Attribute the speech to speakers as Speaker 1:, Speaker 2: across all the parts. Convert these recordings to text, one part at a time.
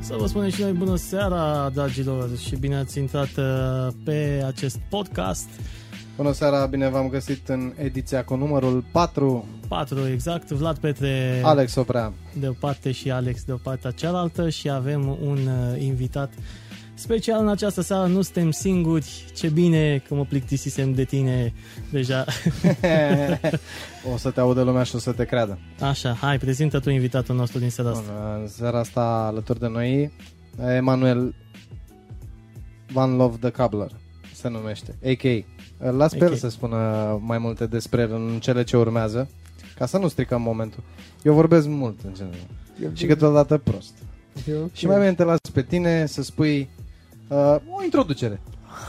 Speaker 1: Să vă spunem și noi bună seara, dragilor, și bine ați intrat uh, pe acest podcast.
Speaker 2: Bună seara, bine v-am găsit în ediția cu numărul 4.
Speaker 1: 4, exact, Vlad Petre
Speaker 2: Alex Oprea.
Speaker 1: de o parte și Alex de o partea cealaltă și avem un uh, invitat special în această seară. Nu suntem singuri, ce bine că mă plictisisem de tine deja.
Speaker 2: o să te audă lumea și o să te creadă.
Speaker 1: Așa, hai, prezintă tu invitatul nostru din seara asta.
Speaker 2: Bun, în seara asta alături de noi, Emanuel Van Love the Cobbler se numește, a.k.a. Îl Las pe el
Speaker 1: AK.
Speaker 2: să spună mai multe despre el în cele ce urmează, ca să nu stricăm momentul. Eu vorbesc mult în general și câteodată prost. Și mai bine te las pe tine să spui uh, o introducere.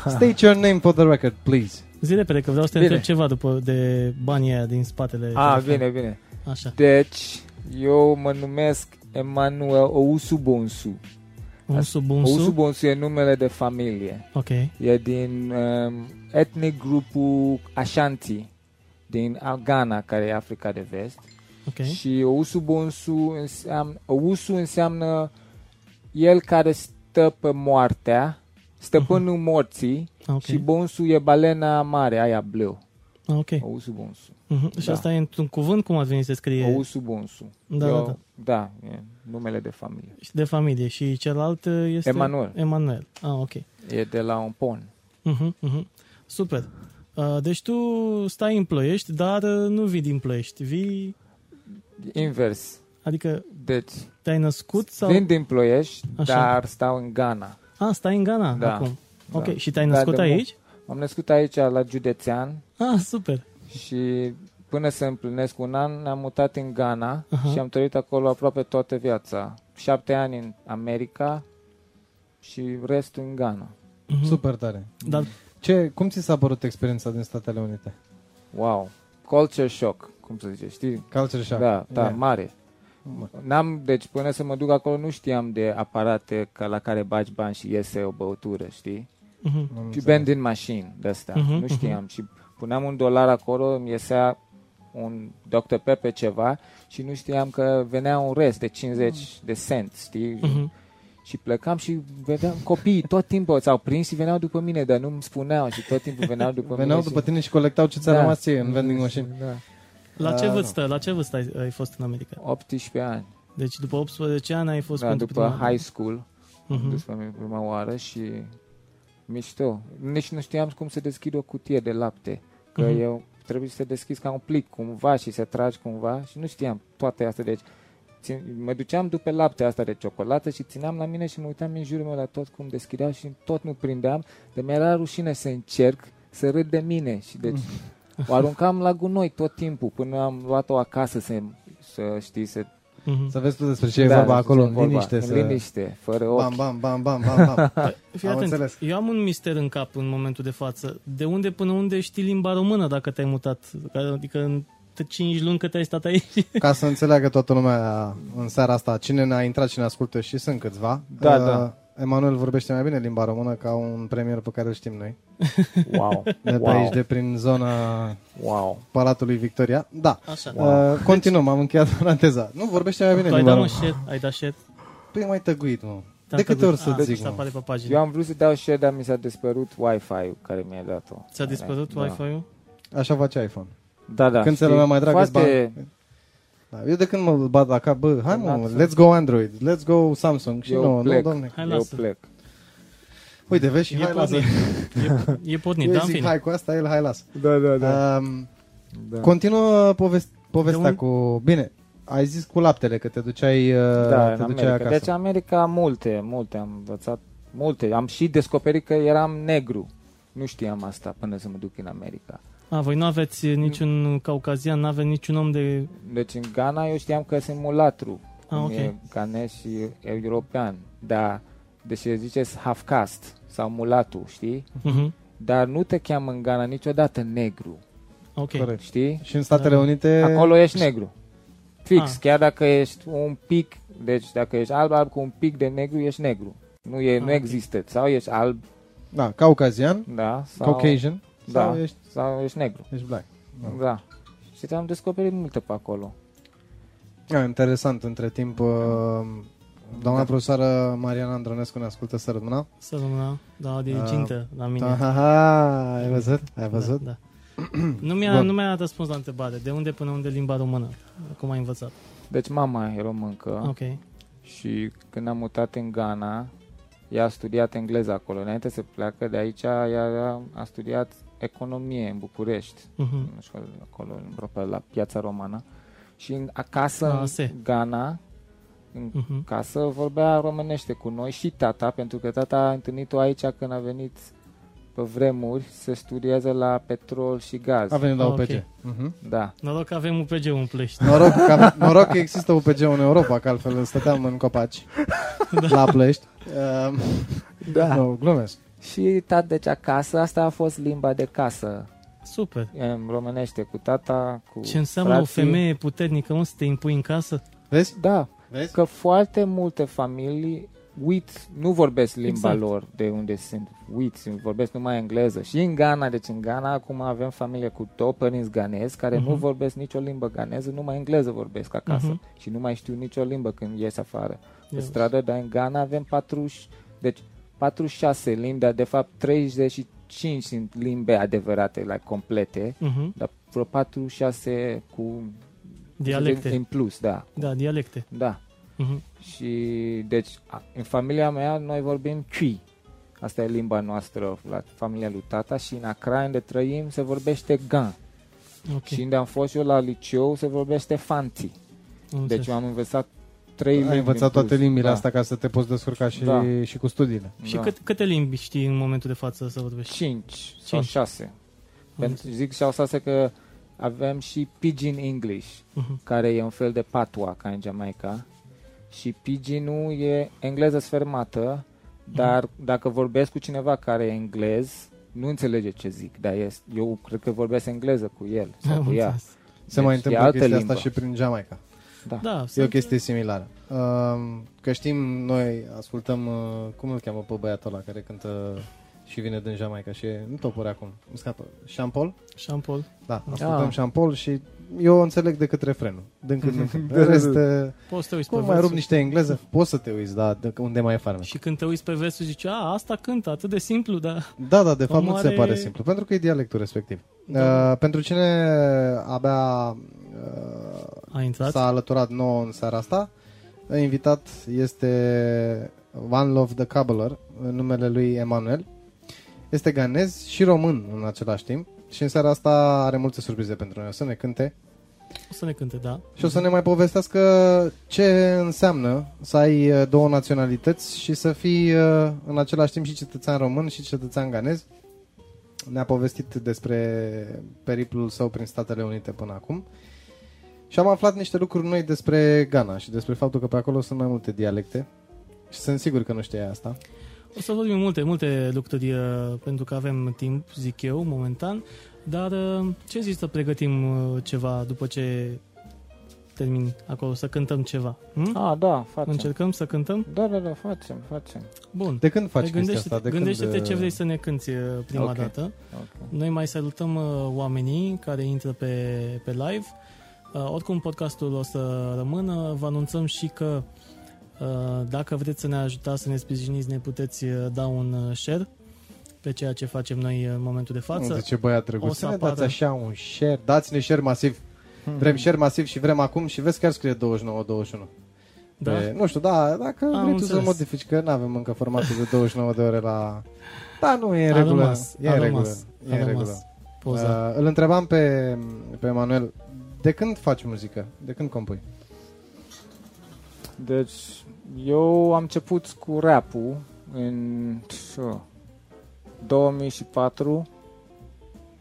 Speaker 2: State your name for the record, please.
Speaker 1: Zi repede, că vreau să te
Speaker 3: Bine.
Speaker 1: întreb ceva după de banii aia din spatele
Speaker 3: A,
Speaker 1: telefonului.
Speaker 3: bine, bine.
Speaker 1: Așa,
Speaker 3: Deci, eu mă numesc Emanuel Ousu Bonsu.
Speaker 1: un sub un
Speaker 3: Ousu
Speaker 1: sub.
Speaker 3: Bonsu e numele de familie.
Speaker 1: Ok,
Speaker 3: E din um, etnic grupul Ashanti din Ghana, care e Africa de Vest.
Speaker 1: ok.
Speaker 3: Și Ousu Bonsu înseamnă, Ousu înseamnă el care stă pe moartea, stăpânul morții
Speaker 1: Ah, ok.
Speaker 3: și Bonsu e balena mare, aia bleu.
Speaker 1: Ah, ok.
Speaker 3: Ousu Bonsu.
Speaker 1: Mhm. Și
Speaker 3: Da.
Speaker 1: asta e într-un cuvânt, cum ar veni să scrie?
Speaker 3: Ousu Bonsu.
Speaker 1: Da,
Speaker 3: Eu-
Speaker 1: da, da.
Speaker 3: Da, e numele de familie.
Speaker 1: Și de familie. Și celălalt uh, este?
Speaker 3: Emanuel.
Speaker 1: Emanuel. Ah, ok.
Speaker 3: E de la un pon.
Speaker 1: Uh-huh, uh-huh. Super. Uh, deci tu stai în Ploiești, dar uh, nu vii din Ploiești. Vii,
Speaker 3: Invers.
Speaker 1: Adică
Speaker 3: Deci,
Speaker 1: te-ai născut sau...
Speaker 3: vin din Ploiești,
Speaker 1: Așa.
Speaker 3: dar stau în Ghana.
Speaker 1: Ah, stai în Ghana
Speaker 3: Da.
Speaker 1: acum.
Speaker 3: Da.
Speaker 1: Ok, și te-ai
Speaker 3: Da,
Speaker 1: născut
Speaker 3: de
Speaker 1: aici?
Speaker 3: M-am născut aici la județean
Speaker 1: Ah, super.
Speaker 3: și până să împlinesc un an ne-am mutat în Ghana
Speaker 1: Aha.
Speaker 3: și am trăit acolo aproape toată viața. Șapte ani în America și restul în Ghana.
Speaker 1: Mhm.
Speaker 2: Super tare.
Speaker 1: Dar
Speaker 2: Ce, cum ți s-a părut experiența din Statele Unite?
Speaker 3: Wow! Culture shock, cum să zice, știi?
Speaker 2: Culture shock.
Speaker 3: Da, da,
Speaker 2: Yeah.
Speaker 3: mare.
Speaker 2: Bă.
Speaker 3: N-am, deci până să mă duc acolo nu știam de aparate ca la care bagi bani și iese o băutură, știi?
Speaker 1: mhm.
Speaker 2: Am
Speaker 3: Și
Speaker 2: înțeles.
Speaker 3: vending machine de astea,
Speaker 1: Mhm,
Speaker 3: nu
Speaker 1: mhm.
Speaker 3: știam. Și puneam un dolar acolo, îmi iesea un Dr. Pepe ceva și nu știam că venea un rest de 50 de cent, știi?
Speaker 1: Mhm.
Speaker 3: Și plecam și vedeam copiii tot timpul s-au prins și veneau după mine, dar nu-mi spuneau și tot timpul veneau după
Speaker 2: Veneau
Speaker 3: mine.
Speaker 2: după tine și colectau ce ți-a
Speaker 3: Da.
Speaker 2: rămas ție în vending machine.
Speaker 3: Da.
Speaker 1: La ce
Speaker 2: Da,
Speaker 1: vârstă, la ce vârstă ai, ai fost în America?
Speaker 3: 18 ani,
Speaker 1: Deci după 18 ani ai fost
Speaker 3: da,
Speaker 1: pentru
Speaker 3: după
Speaker 1: prima...
Speaker 3: high school,
Speaker 1: Mhm.
Speaker 3: dus pe mine prima oară și mișto. Nici nu știam cum să deschid o cutie de lapte, că
Speaker 1: Mhm.
Speaker 3: eu trebuie să deschizi ca un plic cumva și să tragi cumva și nu știam toate astea. Deci țin, mă duceam după lapte asta de ciocolată și țineam la mine și mă uitam în jurul meu la tot cum deschideau și tot nu prindeam, de mi-era rușine să încerc să râd de mine și deci o aruncam la gunoi tot timpul până am luat-o acasă să, să știi, să...
Speaker 1: Mhm.
Speaker 2: Să vezi tu despre ce e vorba acolo, în liniște.
Speaker 3: În
Speaker 2: să...
Speaker 3: liniște, fără ochi.
Speaker 2: Bam, bam, bam, bam, bam, bam.
Speaker 1: Fii
Speaker 2: Am
Speaker 1: atent,
Speaker 2: înțeles.
Speaker 1: eu am un mister în cap în momentul de față. De unde până unde știi limba română dacă te-ai mutat? Adică în 5 luni că te-ai stat aici?
Speaker 2: Ca să înțeleagă toată lumea în seara asta, cine ne-a intrat și ne ascultă și sunt câțiva.
Speaker 3: Da,
Speaker 2: uh,
Speaker 3: da.
Speaker 2: Emanuel vorbește mai bine limba română ca un premier pe care îl știm noi.
Speaker 3: Wow,
Speaker 2: De pe
Speaker 3: wow,
Speaker 2: aici, de prin zona
Speaker 3: wow.
Speaker 2: Palatului Victoria. Da.
Speaker 1: Așa.
Speaker 2: Uh, continuăm, am încheiat paranteza. Nu, vorbește mai bine
Speaker 1: Tu ai
Speaker 2: limba
Speaker 1: dat mă
Speaker 2: română.
Speaker 1: share? Ai dat share?
Speaker 2: Păi mai tăguit, mă.
Speaker 1: Te-am
Speaker 2: De câte
Speaker 1: tăguit.
Speaker 2: ori să
Speaker 1: Ah,
Speaker 2: zic,
Speaker 1: să
Speaker 2: mă?
Speaker 1: apare pe pagină.
Speaker 3: Eu am vrut să dau share, dar mi s-a dispărut Wi-Fi-ul care mi-a dat-o.
Speaker 1: Ți-a dispărut
Speaker 3: da.
Speaker 1: Wi-Fi-ul?
Speaker 2: Așa face iPhone.
Speaker 3: Da, da.
Speaker 2: Când ți-e
Speaker 3: știi,
Speaker 2: lumea mai dragă, îți
Speaker 3: foarte...
Speaker 2: Da, eu de când mă bat la cap, bă, hai mă,
Speaker 3: Înalt.
Speaker 2: let's go Android, let's go Samsung. Și
Speaker 3: Eu
Speaker 2: nu, nu,
Speaker 3: plec.
Speaker 2: domne.
Speaker 1: Hai,
Speaker 3: Eu
Speaker 1: lasă.
Speaker 3: plec.
Speaker 2: Uite, vezi și
Speaker 1: E
Speaker 2: hai, lasă.
Speaker 1: pornit. E, e pornit,
Speaker 2: Eu
Speaker 1: da, în
Speaker 2: zic
Speaker 1: fine.
Speaker 2: hai cu asta, el hai, lasă.
Speaker 3: Da, da,
Speaker 2: Um,
Speaker 3: da.
Speaker 2: Continuă povest- povestea
Speaker 1: De un-
Speaker 2: cu... Bine, ai zis cu laptele, că te duceai, uh,
Speaker 3: da,
Speaker 2: te
Speaker 3: în
Speaker 2: duceai
Speaker 3: America.
Speaker 2: acasă.
Speaker 3: Deci America multe, multe am învățat, multe. Am și descoperit că eram negru. Nu știam asta până să mă duc în America.
Speaker 1: A, voi nu aveți niciun caucazian, nu aveți niciun om de...
Speaker 3: Deci în Ghana eu știam că sunt mulatru.
Speaker 1: Ah,
Speaker 3: cum
Speaker 1: ok.
Speaker 3: e ganez și european. Dar, deși ziceți half caste sau mulatu, știi?
Speaker 1: Mhm.
Speaker 3: Dar nu te cheamă în Ghana niciodată negru,
Speaker 1: Ok.
Speaker 2: Corect.
Speaker 3: știi?
Speaker 2: Și în Statele
Speaker 1: Da.
Speaker 2: Unite...
Speaker 3: Acolo ești negru. Fix,
Speaker 1: Ah.
Speaker 3: chiar dacă ești un pic, deci dacă ești alb, alb cu un pic de negru, ești negru. Nu, e,
Speaker 1: Ah,
Speaker 3: nu
Speaker 1: ok.
Speaker 3: există. Sau ești alb,
Speaker 2: Da, caucazian,
Speaker 3: da, sau,
Speaker 2: Caucasian,
Speaker 3: da,
Speaker 2: sau ești,
Speaker 3: sau ești negru.
Speaker 2: ești black. Da.
Speaker 3: Da. Și am descoperit multe pe acolo.
Speaker 2: Ah, interesant, între timp uh, Doamna
Speaker 3: Da.
Speaker 2: profesoară Mariana Andronescu ne ascultă să rămână.
Speaker 1: Să rămână, da, de
Speaker 2: Ah,
Speaker 1: gintă la mine.
Speaker 2: Da, ha, ha, ai văzut? Ai văzut?
Speaker 1: Da, da. nu, mi-a,
Speaker 2: Bun.
Speaker 1: nu mi-a răspuns la întrebare. De unde până unde limba română? Cum ai învățat?
Speaker 3: Deci mama e româncă
Speaker 1: Ok.
Speaker 3: și când am mutat în Ghana, ea a studiat engleză acolo. Înainte să pleacă de aici, ea a studiat economie în București,
Speaker 1: Mhm.
Speaker 3: în școală acolo, în Europa, la Piața Romană. Și în, acasă,
Speaker 1: Ah,
Speaker 3: în
Speaker 1: se.
Speaker 3: Ghana, în
Speaker 1: Mhm.
Speaker 3: casă, vorbea românește cu noi și tata, pentru că tata a întâlnit-o aici când a venit pe vremuri să studieze la petrol și gaz.
Speaker 2: A venit la
Speaker 1: Ah,
Speaker 2: UPG.
Speaker 1: ok.
Speaker 2: Mhm.
Speaker 3: Da.
Speaker 1: Noroc că avem UPG în Ploiești.
Speaker 2: Noroc, că, noroc că există UPG în Europa, că altfel stăteam în copaci la Plăiești. Uh,
Speaker 3: Da.
Speaker 2: nu, glumesc.
Speaker 3: Și tat, deci acasă, asta a fost limba de casă.
Speaker 1: Super.
Speaker 3: În românește cu tata, cu
Speaker 1: Ce înseamnă
Speaker 3: frații.
Speaker 1: o femeie puternică, mă, să te impui în casă?
Speaker 2: Vezi?
Speaker 3: Da,
Speaker 2: Vezi?
Speaker 3: că foarte multe familii uit, nu vorbesc limba
Speaker 1: Exact.
Speaker 3: lor de unde sunt, uit, vorbesc numai engleză. Și în Ghana, deci în Ghana acum avem familie cu două părinți ganezi care nu
Speaker 1: Mhm.
Speaker 3: vorbesc nicio limbă ganeză, numai engleză vorbesc acasă.
Speaker 1: Mhm.
Speaker 3: Și nu mai știu nicio limbă când ies afară. Pe
Speaker 1: Eu-
Speaker 3: stradă, dar în Ghana avem 40, deci 46 limbi, dar de fapt 35 sunt limbi adevărate, like, complete,
Speaker 1: Mhm.
Speaker 3: dar vreo 46 cu
Speaker 1: Dialecte.
Speaker 3: în plus, da.
Speaker 1: Da, dialecte.
Speaker 3: Da.
Speaker 1: Mhm.
Speaker 3: Și deci a, în familia mea noi vorbim Cui. Asta e limba noastră la familia lui tata și în Accra unde trăim se vorbește Gan.
Speaker 1: Ok.
Speaker 3: Și unde am fost eu la liceu se vorbește Fanti.
Speaker 1: Am
Speaker 3: Deci
Speaker 1: înțeles.
Speaker 3: eu am învățat trei limbi
Speaker 2: Ai învățat
Speaker 3: în plus.
Speaker 2: toate limbile
Speaker 3: da.
Speaker 2: astea ca să te poți descurca și,
Speaker 3: Da.
Speaker 2: și cu studiile.
Speaker 1: Și
Speaker 3: da.
Speaker 1: cât, câte limbi știi în momentul de față să vorbești?
Speaker 3: Cinci sau
Speaker 1: Cinci.
Speaker 3: șase.
Speaker 1: Am
Speaker 3: Pentru,
Speaker 1: înțeles.
Speaker 3: zic și șase că avem și Pidgin English,
Speaker 1: Mhm.
Speaker 3: care e un fel de patua ca în Jamaica. Și Pidginul e engleză sfermată, dar dacă vorbesc cu cineva care e englez, nu înțelege ce zic, dar este, eu cred că vorbesc engleză cu el sau
Speaker 1: Am
Speaker 3: cu ea.
Speaker 1: înțeles.
Speaker 2: Se
Speaker 3: Deci
Speaker 2: mai
Speaker 3: e
Speaker 2: întâmplă
Speaker 3: altă
Speaker 2: chestia
Speaker 3: limbă.
Speaker 2: asta și prin Jamaica.
Speaker 3: Da.
Speaker 1: Da,
Speaker 2: E o
Speaker 1: sunt-
Speaker 2: chestie similară. Um, Că știm, noi ascultăm, uh, cum îl cheamă pe băiatul ăla care cântă și vine din Jamaica și e, nu topuri acum, îmi scapă, Shampol?
Speaker 1: Shampoo.
Speaker 2: Da, ascultăm
Speaker 3: Ah.
Speaker 2: Shampol și eu înțeleg decât refrenul, din când în când.
Speaker 3: Da,
Speaker 2: În
Speaker 3: da,
Speaker 2: rest,
Speaker 3: da.
Speaker 2: uh,
Speaker 1: Poți să te uiți
Speaker 2: cum
Speaker 1: pe
Speaker 2: mai rup
Speaker 1: versuri.
Speaker 2: niște engleză, poți să te uiți, da, de, unde mai e farmec.
Speaker 1: Și când te uiți pe versuri zici, a, asta cântă, atât de simplu, dar...
Speaker 2: Da, da, de fapt
Speaker 1: Omul
Speaker 2: nu ți se
Speaker 1: are-
Speaker 2: pare simplu, pentru că e dialectul respectiv.
Speaker 1: Da.
Speaker 2: Uh, pentru cine abia uh,
Speaker 1: A intrat?
Speaker 2: s-a alăturat nouă în seara asta, invitat este One Love the Cobbler, în numele lui Emanuel. Este ganez și român în același timp și în seara asta are multe surprize pentru noi. O să ne cânte
Speaker 1: O să ne cânte, da.
Speaker 2: și o să ne mai povestească ce înseamnă să ai uh, două naționalități și să fii uh, în același timp și cetățean român și cetățean ganez. Ne-a povestit despre periplul său prin Statele Unite până acum. Și am aflat niște lucruri noi despre Ghana și despre faptul că pe acolo sunt mai multe dialecte. Și sunt sigur că nu știai asta.
Speaker 1: O să vorbim multe, multe lucruri uh, pentru că avem timp, zic eu, momentan. Dar uh, ce zici să pregătim uh, ceva după ce termin acolo, să cântăm ceva? Hm?
Speaker 3: Ah, da, facem.
Speaker 1: Încercăm să cântăm?
Speaker 3: Da, da, da, facem, facem.
Speaker 1: Bun.
Speaker 2: De când faci
Speaker 1: Păi
Speaker 2: chestia
Speaker 1: gândește-te,
Speaker 2: asta? De
Speaker 1: gândește-te
Speaker 2: când,
Speaker 1: ce
Speaker 2: uh,
Speaker 1: vrei să ne cânti uh, prima
Speaker 3: Ok.
Speaker 1: dată.
Speaker 3: Okay.
Speaker 1: Noi mai salutăm uh, oamenii care intră pe, pe live. Uh, oricum podcastul o să rămână. Vă anunțăm și că uh, dacă vreți să ne ajutați, să ne sprijiniți, ne puteți uh, da un uh, share pe ceea ce facem noi în momentul de față.
Speaker 2: Uite ce băiat
Speaker 1: O
Speaker 2: drăguț.
Speaker 1: să
Speaker 2: Să ne dați
Speaker 1: apară-
Speaker 2: așa un share. Dați-ne share masiv. Vrem share masiv și vrem acum și vezi chiar scrie 29-21.
Speaker 1: Da?
Speaker 2: Pe, nu știu, da, dacă
Speaker 1: Am
Speaker 2: vrei tu să
Speaker 1: înțeles.
Speaker 2: modifici, că nu avem încă formatul de 29 de ore la... Da, nu, e în
Speaker 1: A
Speaker 2: regulă.
Speaker 1: rămas,
Speaker 2: e
Speaker 1: a
Speaker 2: în
Speaker 1: rămas,
Speaker 2: regulă.
Speaker 1: a
Speaker 2: E în
Speaker 1: rămas.
Speaker 2: regulă.
Speaker 1: Poza.
Speaker 2: Uh, îl întrebam pe, pe Emanuel, de când faci muzică? De când compui?
Speaker 3: Deci, eu am început cu rap-ul în șo, 2004,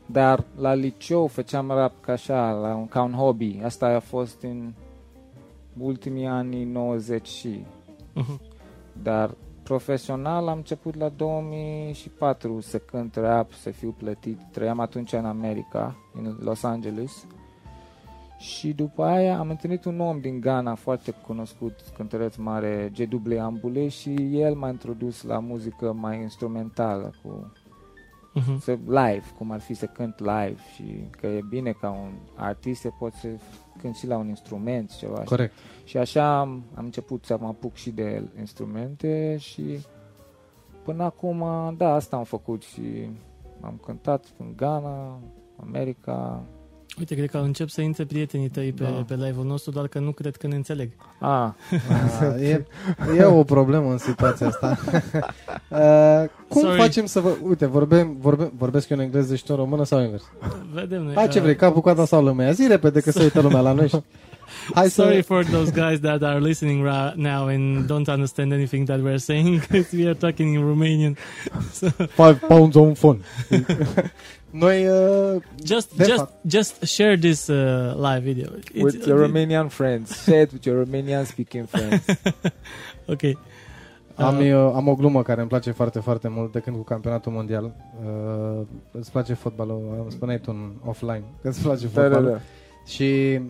Speaker 3: dar la liceu făceam rap ca așa, la un, ca un hobby. Asta a fost în ultimii ani 90 și...
Speaker 1: Mhm.
Speaker 3: Dar profesional am început la 2004 să cânt rap, să fiu plătit. Trăiam atunci în America, în Los Angeles. Și după aia am întâlnit un om din Ghana foarte cunoscut, cântăreț mare, G.W. Ambule și el m-a introdus la muzică mai instrumentală cu
Speaker 1: Mhm.
Speaker 3: să live, cum ar fi să cânt live și că e bine ca un artist să poți să cânti și la un instrument și ceva. așa.
Speaker 2: Corect.
Speaker 3: Și așa am, am început să mă apuc și de instrumente și până acum, da, asta am făcut și am cântat în Ghana, America.
Speaker 1: Uite, cred că încep să intre prietenii tăi pe,
Speaker 3: Da.
Speaker 1: pe live-ul nostru, doar că nu cred că ne înțeleg.
Speaker 3: Ah,
Speaker 2: Ah, e, e o problemă în situația asta. Uh, cum
Speaker 1: Sorry.
Speaker 2: facem să vă... Uite, vorbim, vorbe, vorbesc eu în engleză și tu în română sau invers?
Speaker 1: Vedem noi.
Speaker 2: Hai ce
Speaker 1: uh,
Speaker 2: vrei, capul, coada sau lămâia? Zi repede că se uită lumea la noi. și- Hai
Speaker 1: Sorry
Speaker 2: să...
Speaker 1: for those guys that are listening ra- now and don't understand anything that we're saying. 'cause we are talking in Romanian.
Speaker 2: Five pounds on phone. Noi... Uh,
Speaker 1: Just,
Speaker 2: De
Speaker 1: just,
Speaker 2: fapt.
Speaker 1: just share this uh, live video. It's-
Speaker 3: with your Romanian friends. Share it with your Romanian speaking friends.
Speaker 1: Ok.
Speaker 2: am,
Speaker 1: Uh,
Speaker 2: eu, am o glumă care îmi place foarte, foarte mult de când cu campionatul mondial. Uh, îți place fotbalul? Îmi spuneai tu în offline că îți place
Speaker 3: da, da,
Speaker 2: fotbalul.
Speaker 3: da.
Speaker 2: Și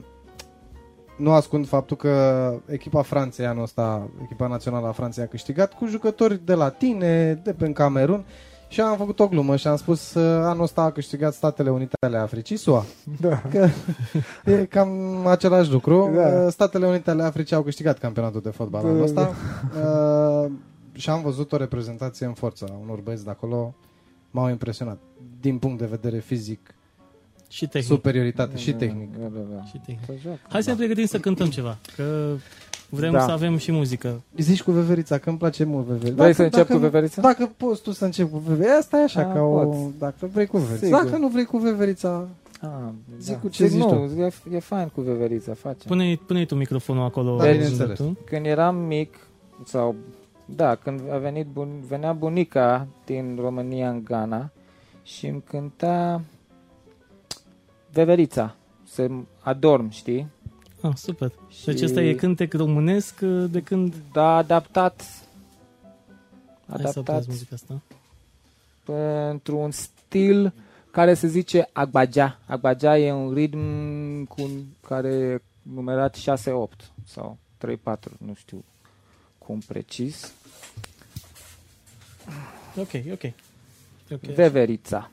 Speaker 2: nu ascund faptul că echipa Franței anul ăsta, echipa națională a Franței a câștigat cu jucători de la tine, de pe Camerun și am făcut o glumă și am spus uh, anul ăsta a câștigat Statele Unite ale Africii, SUA.
Speaker 3: da.
Speaker 2: Că e cam același lucru.
Speaker 3: Da.
Speaker 2: Uh, Statele Unite ale Africii au câștigat campionatul de fotbal anul
Speaker 3: Da,
Speaker 2: ăsta. Uh, și am văzut o reprezentație în forță a unor băieți de acolo. M-au impresionat. Din punct de vedere fizic,
Speaker 1: și tehnic.
Speaker 2: superioritate și tehnic.
Speaker 3: Da, da, da.
Speaker 1: Și tehnic.
Speaker 3: Să joc.
Speaker 1: Hai să ne pregătim să cântăm ceva, că vrem
Speaker 3: Da.
Speaker 1: să avem și muzică.
Speaker 2: Zici cu veverița, că îmi place mult veverița.
Speaker 3: Vrei să încep cu veverița?
Speaker 2: Dacă poți tu să încep cu veverița, asta e așa,
Speaker 3: Ah,
Speaker 2: ca o...
Speaker 3: pot.
Speaker 2: Dacă vrei cu veverița.
Speaker 3: Sigur.
Speaker 2: Dacă nu vrei cu veverița,
Speaker 3: Ah,
Speaker 2: Zic cu ce zici
Speaker 3: nu, e, e fain cu veverița, face.
Speaker 1: Pune-i, pune tu microfonul acolo.
Speaker 2: Da,
Speaker 1: unde
Speaker 2: bineînțeles.
Speaker 1: tu.
Speaker 3: Când eram mic, sau da, când a venit bun, venea bunica din România în Ghana și îmi cânta veverița, să adorm, știi?
Speaker 1: Ah, super.
Speaker 3: Și
Speaker 1: Deci ăsta e cântec românesc uh, de când...
Speaker 3: Da, adaptat
Speaker 1: Hai să
Speaker 3: adaptat
Speaker 1: opresc muzica asta.
Speaker 3: într-un stil care se zice agbagea. Agbagea e un ritm cu care e numerat 6-8 sau 3-4, nu știu cum precis.
Speaker 1: Ok, ok. Ok.
Speaker 3: Veverița. Veverița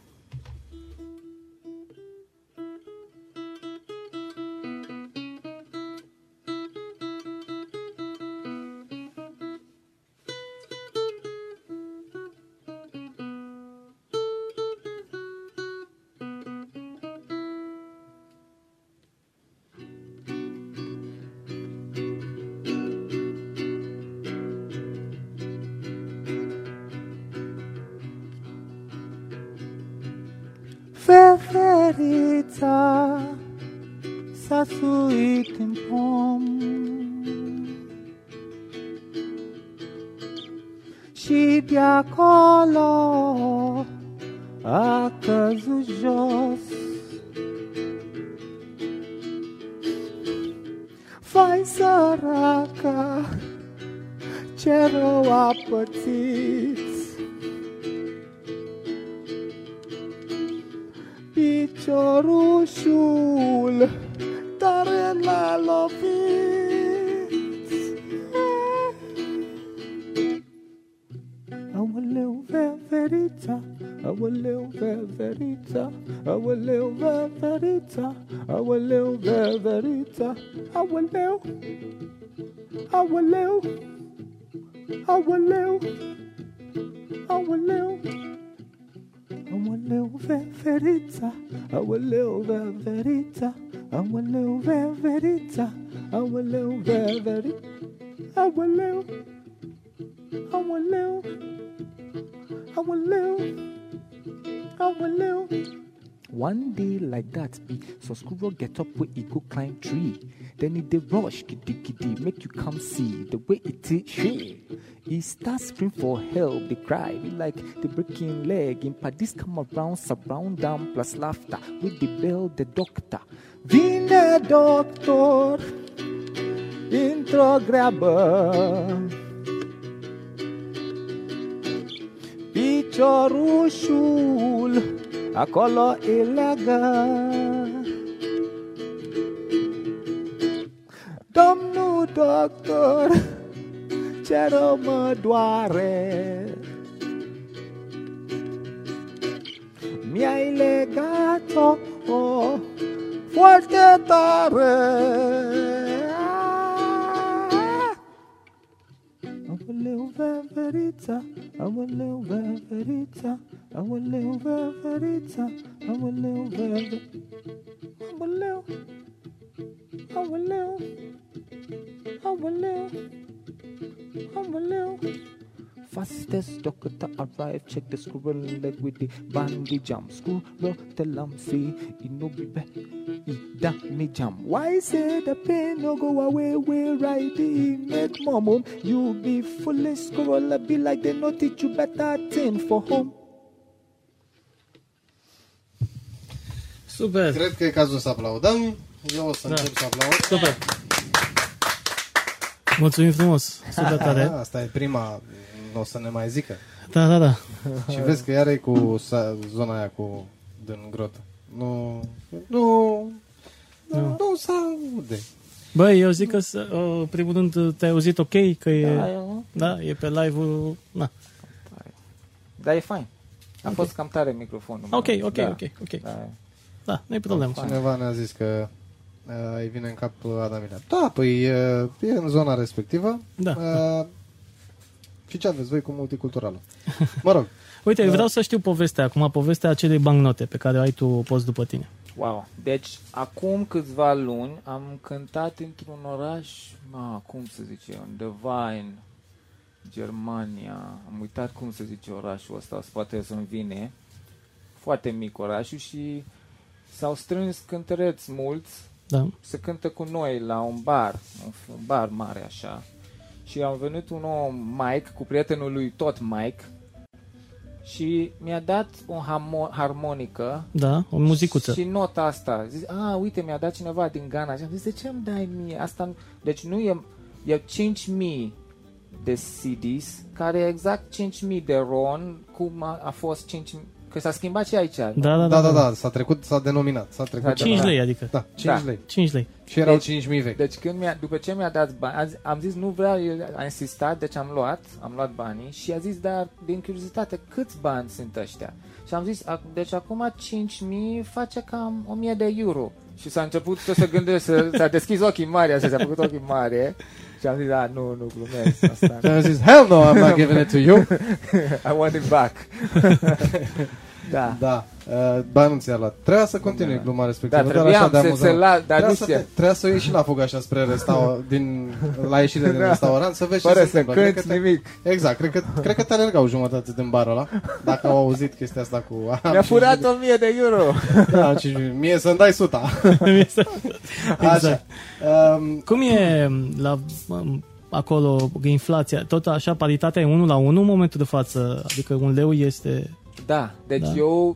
Speaker 3: aoleu, aoleu, aoleu. Aoleu, veverița, aoleu, veverița, aoleu, veverița, aoleu, veverița, aoleu, aoleu, aoleu, aoleu. One day like that be so squirrel get up where he go climb tree. Then he dey rush giddy giddy make you come see the way it is. He start scream for help, they cry, be like the breaking leg. In paddies come around, surround them, plus laughter. With the bell, the doctor. Vine doctor, intro grabber. greabă. Piciorușul acolo e leagă. Doctor, ce rău mă doare. Mi-ai legat-o oh, foarte tare Aoleu, veverița, aoleu, veverița, aoleu, veverița, aoleu, veve... Aoleu, aoleu, aoleu, aoleu. Fastest doctor arrive, check the squirrel leg with the bandy jump. Squirrel tell 'em see, it no be back, it da me jump. Why say the pain no go away, we right the make mom You be foolish squirrel, be like they no teach you better thing for home.
Speaker 1: Super!
Speaker 2: Cred că e cazul să aplaudăm. Eu o să
Speaker 1: Da.
Speaker 2: încep să aplaud.
Speaker 1: Super! Mulțumim frumos! Super tare!
Speaker 2: Asta e prima, nu o să ne mai zică.
Speaker 1: Da, da, da.
Speaker 2: Și vezi că iar e cu sa- zona aia cu din grotă. Nu, nu, nu, nu se aude.
Speaker 1: Băi, eu zic că, să- uh, primul rând, te-ai auzit ok? Că e,
Speaker 3: Da, eu-
Speaker 1: da, e pe live-ul... Na.
Speaker 3: Dar e fain. A fost cam tare microfonul.
Speaker 1: Ok,
Speaker 3: meu.
Speaker 1: ok,
Speaker 3: da.
Speaker 1: ok, ok.
Speaker 3: Da.
Speaker 1: Da, nu-i problemă.
Speaker 2: Cineva ne-a zis că uh, îi vine în cap Adamina. Da, păi uh, e în zona respectivă.
Speaker 1: Da.
Speaker 2: Uh, și ce aveți voi cu multiculturală? Mă rog,
Speaker 1: Uite,
Speaker 2: Da.
Speaker 1: eu vreau să știu povestea acum, povestea acelei bancnote pe care o ai tu post după tine.
Speaker 3: Wow. Deci, acum câțiva luni am cântat într-un oraș, ma, cum să zice, undeva în Germania. Am uitat cum să zice orașul ăsta, poate să-mi vine. Foarte mic orașul și s-au strâns cântăreți mulți
Speaker 1: Da.
Speaker 3: se cântă cu noi la un bar, un, f- un bar mare așa. Și am venit un om, Mike, cu prietenul lui tot Mike, și mi-a dat o hamo- harmonică
Speaker 1: Da, o muzicuță.
Speaker 3: și nota asta. Zis, a, uite, mi-a dat cineva din Ghana. Și am zis, de ce îmi dai mie? Asta, nu- deci nu e, e 5.000 de CDs, care e exact 5.000 de RON, cum a, a fost 5.000, că s-a schimbat și aici.
Speaker 1: Da, da,
Speaker 2: da, da, da, s-a trecut, s-a denominat. S-a trecut.
Speaker 3: Da,
Speaker 1: 5
Speaker 3: da.
Speaker 1: lei, adică.
Speaker 2: Da, 5
Speaker 3: Da.
Speaker 2: lei.
Speaker 1: 5 lei.
Speaker 2: Și erau
Speaker 3: Deci-
Speaker 2: 5.000 vechi.
Speaker 3: Deci când mi-a, după ce mi-a dat bani, a zi- am zis nu vreau, eu a insistat, deci am luat, am luat banii și a zis, dar din curiozitate, câți bani sunt ăștia? Și am zis, "Ac- deci acum 5.000 face cam 1.000 de euro. Și s-a început să se gândește, să, s-a deschis ochii mari, așa, s-a făcut ochii mari și am zis, da, nu, nu glumesc, asta,
Speaker 2: Și am zis, hell no, I'm not giving it to you.
Speaker 3: I want it back. da.
Speaker 2: Da, uh, ba nu ți-a luat. Trebuia să continui
Speaker 3: Da.
Speaker 2: gluma respectivă.
Speaker 3: Da,
Speaker 2: doar așa
Speaker 3: trebuiam
Speaker 2: de
Speaker 3: să
Speaker 2: amuzant.
Speaker 3: se la, dar
Speaker 2: Trebuia
Speaker 3: nu
Speaker 2: să,
Speaker 3: știu.
Speaker 2: te, trebuia să ieși la fugă așa spre restaurant, din, la ieșire din
Speaker 3: Da.
Speaker 2: restaurant, să vezi ce
Speaker 3: Fără
Speaker 2: se
Speaker 3: să
Speaker 2: întâmplă. Cred
Speaker 3: cânti
Speaker 2: că te-
Speaker 3: nimic.
Speaker 2: Exact, cred că, cred că te alergau jumătate din barul ăla, dacă au auzit chestia asta cu...
Speaker 3: Mi-a furat 1.000 de euro.
Speaker 2: Da, 5.000. Mie să-mi dai suta. Așa.
Speaker 1: Exact.
Speaker 2: Um,
Speaker 1: Cum e la um, acolo inflația? Tot așa, paritatea e 1 la 1 în momentul de față? Adică un leu este...
Speaker 3: Da, deci
Speaker 1: Da.
Speaker 3: da. eu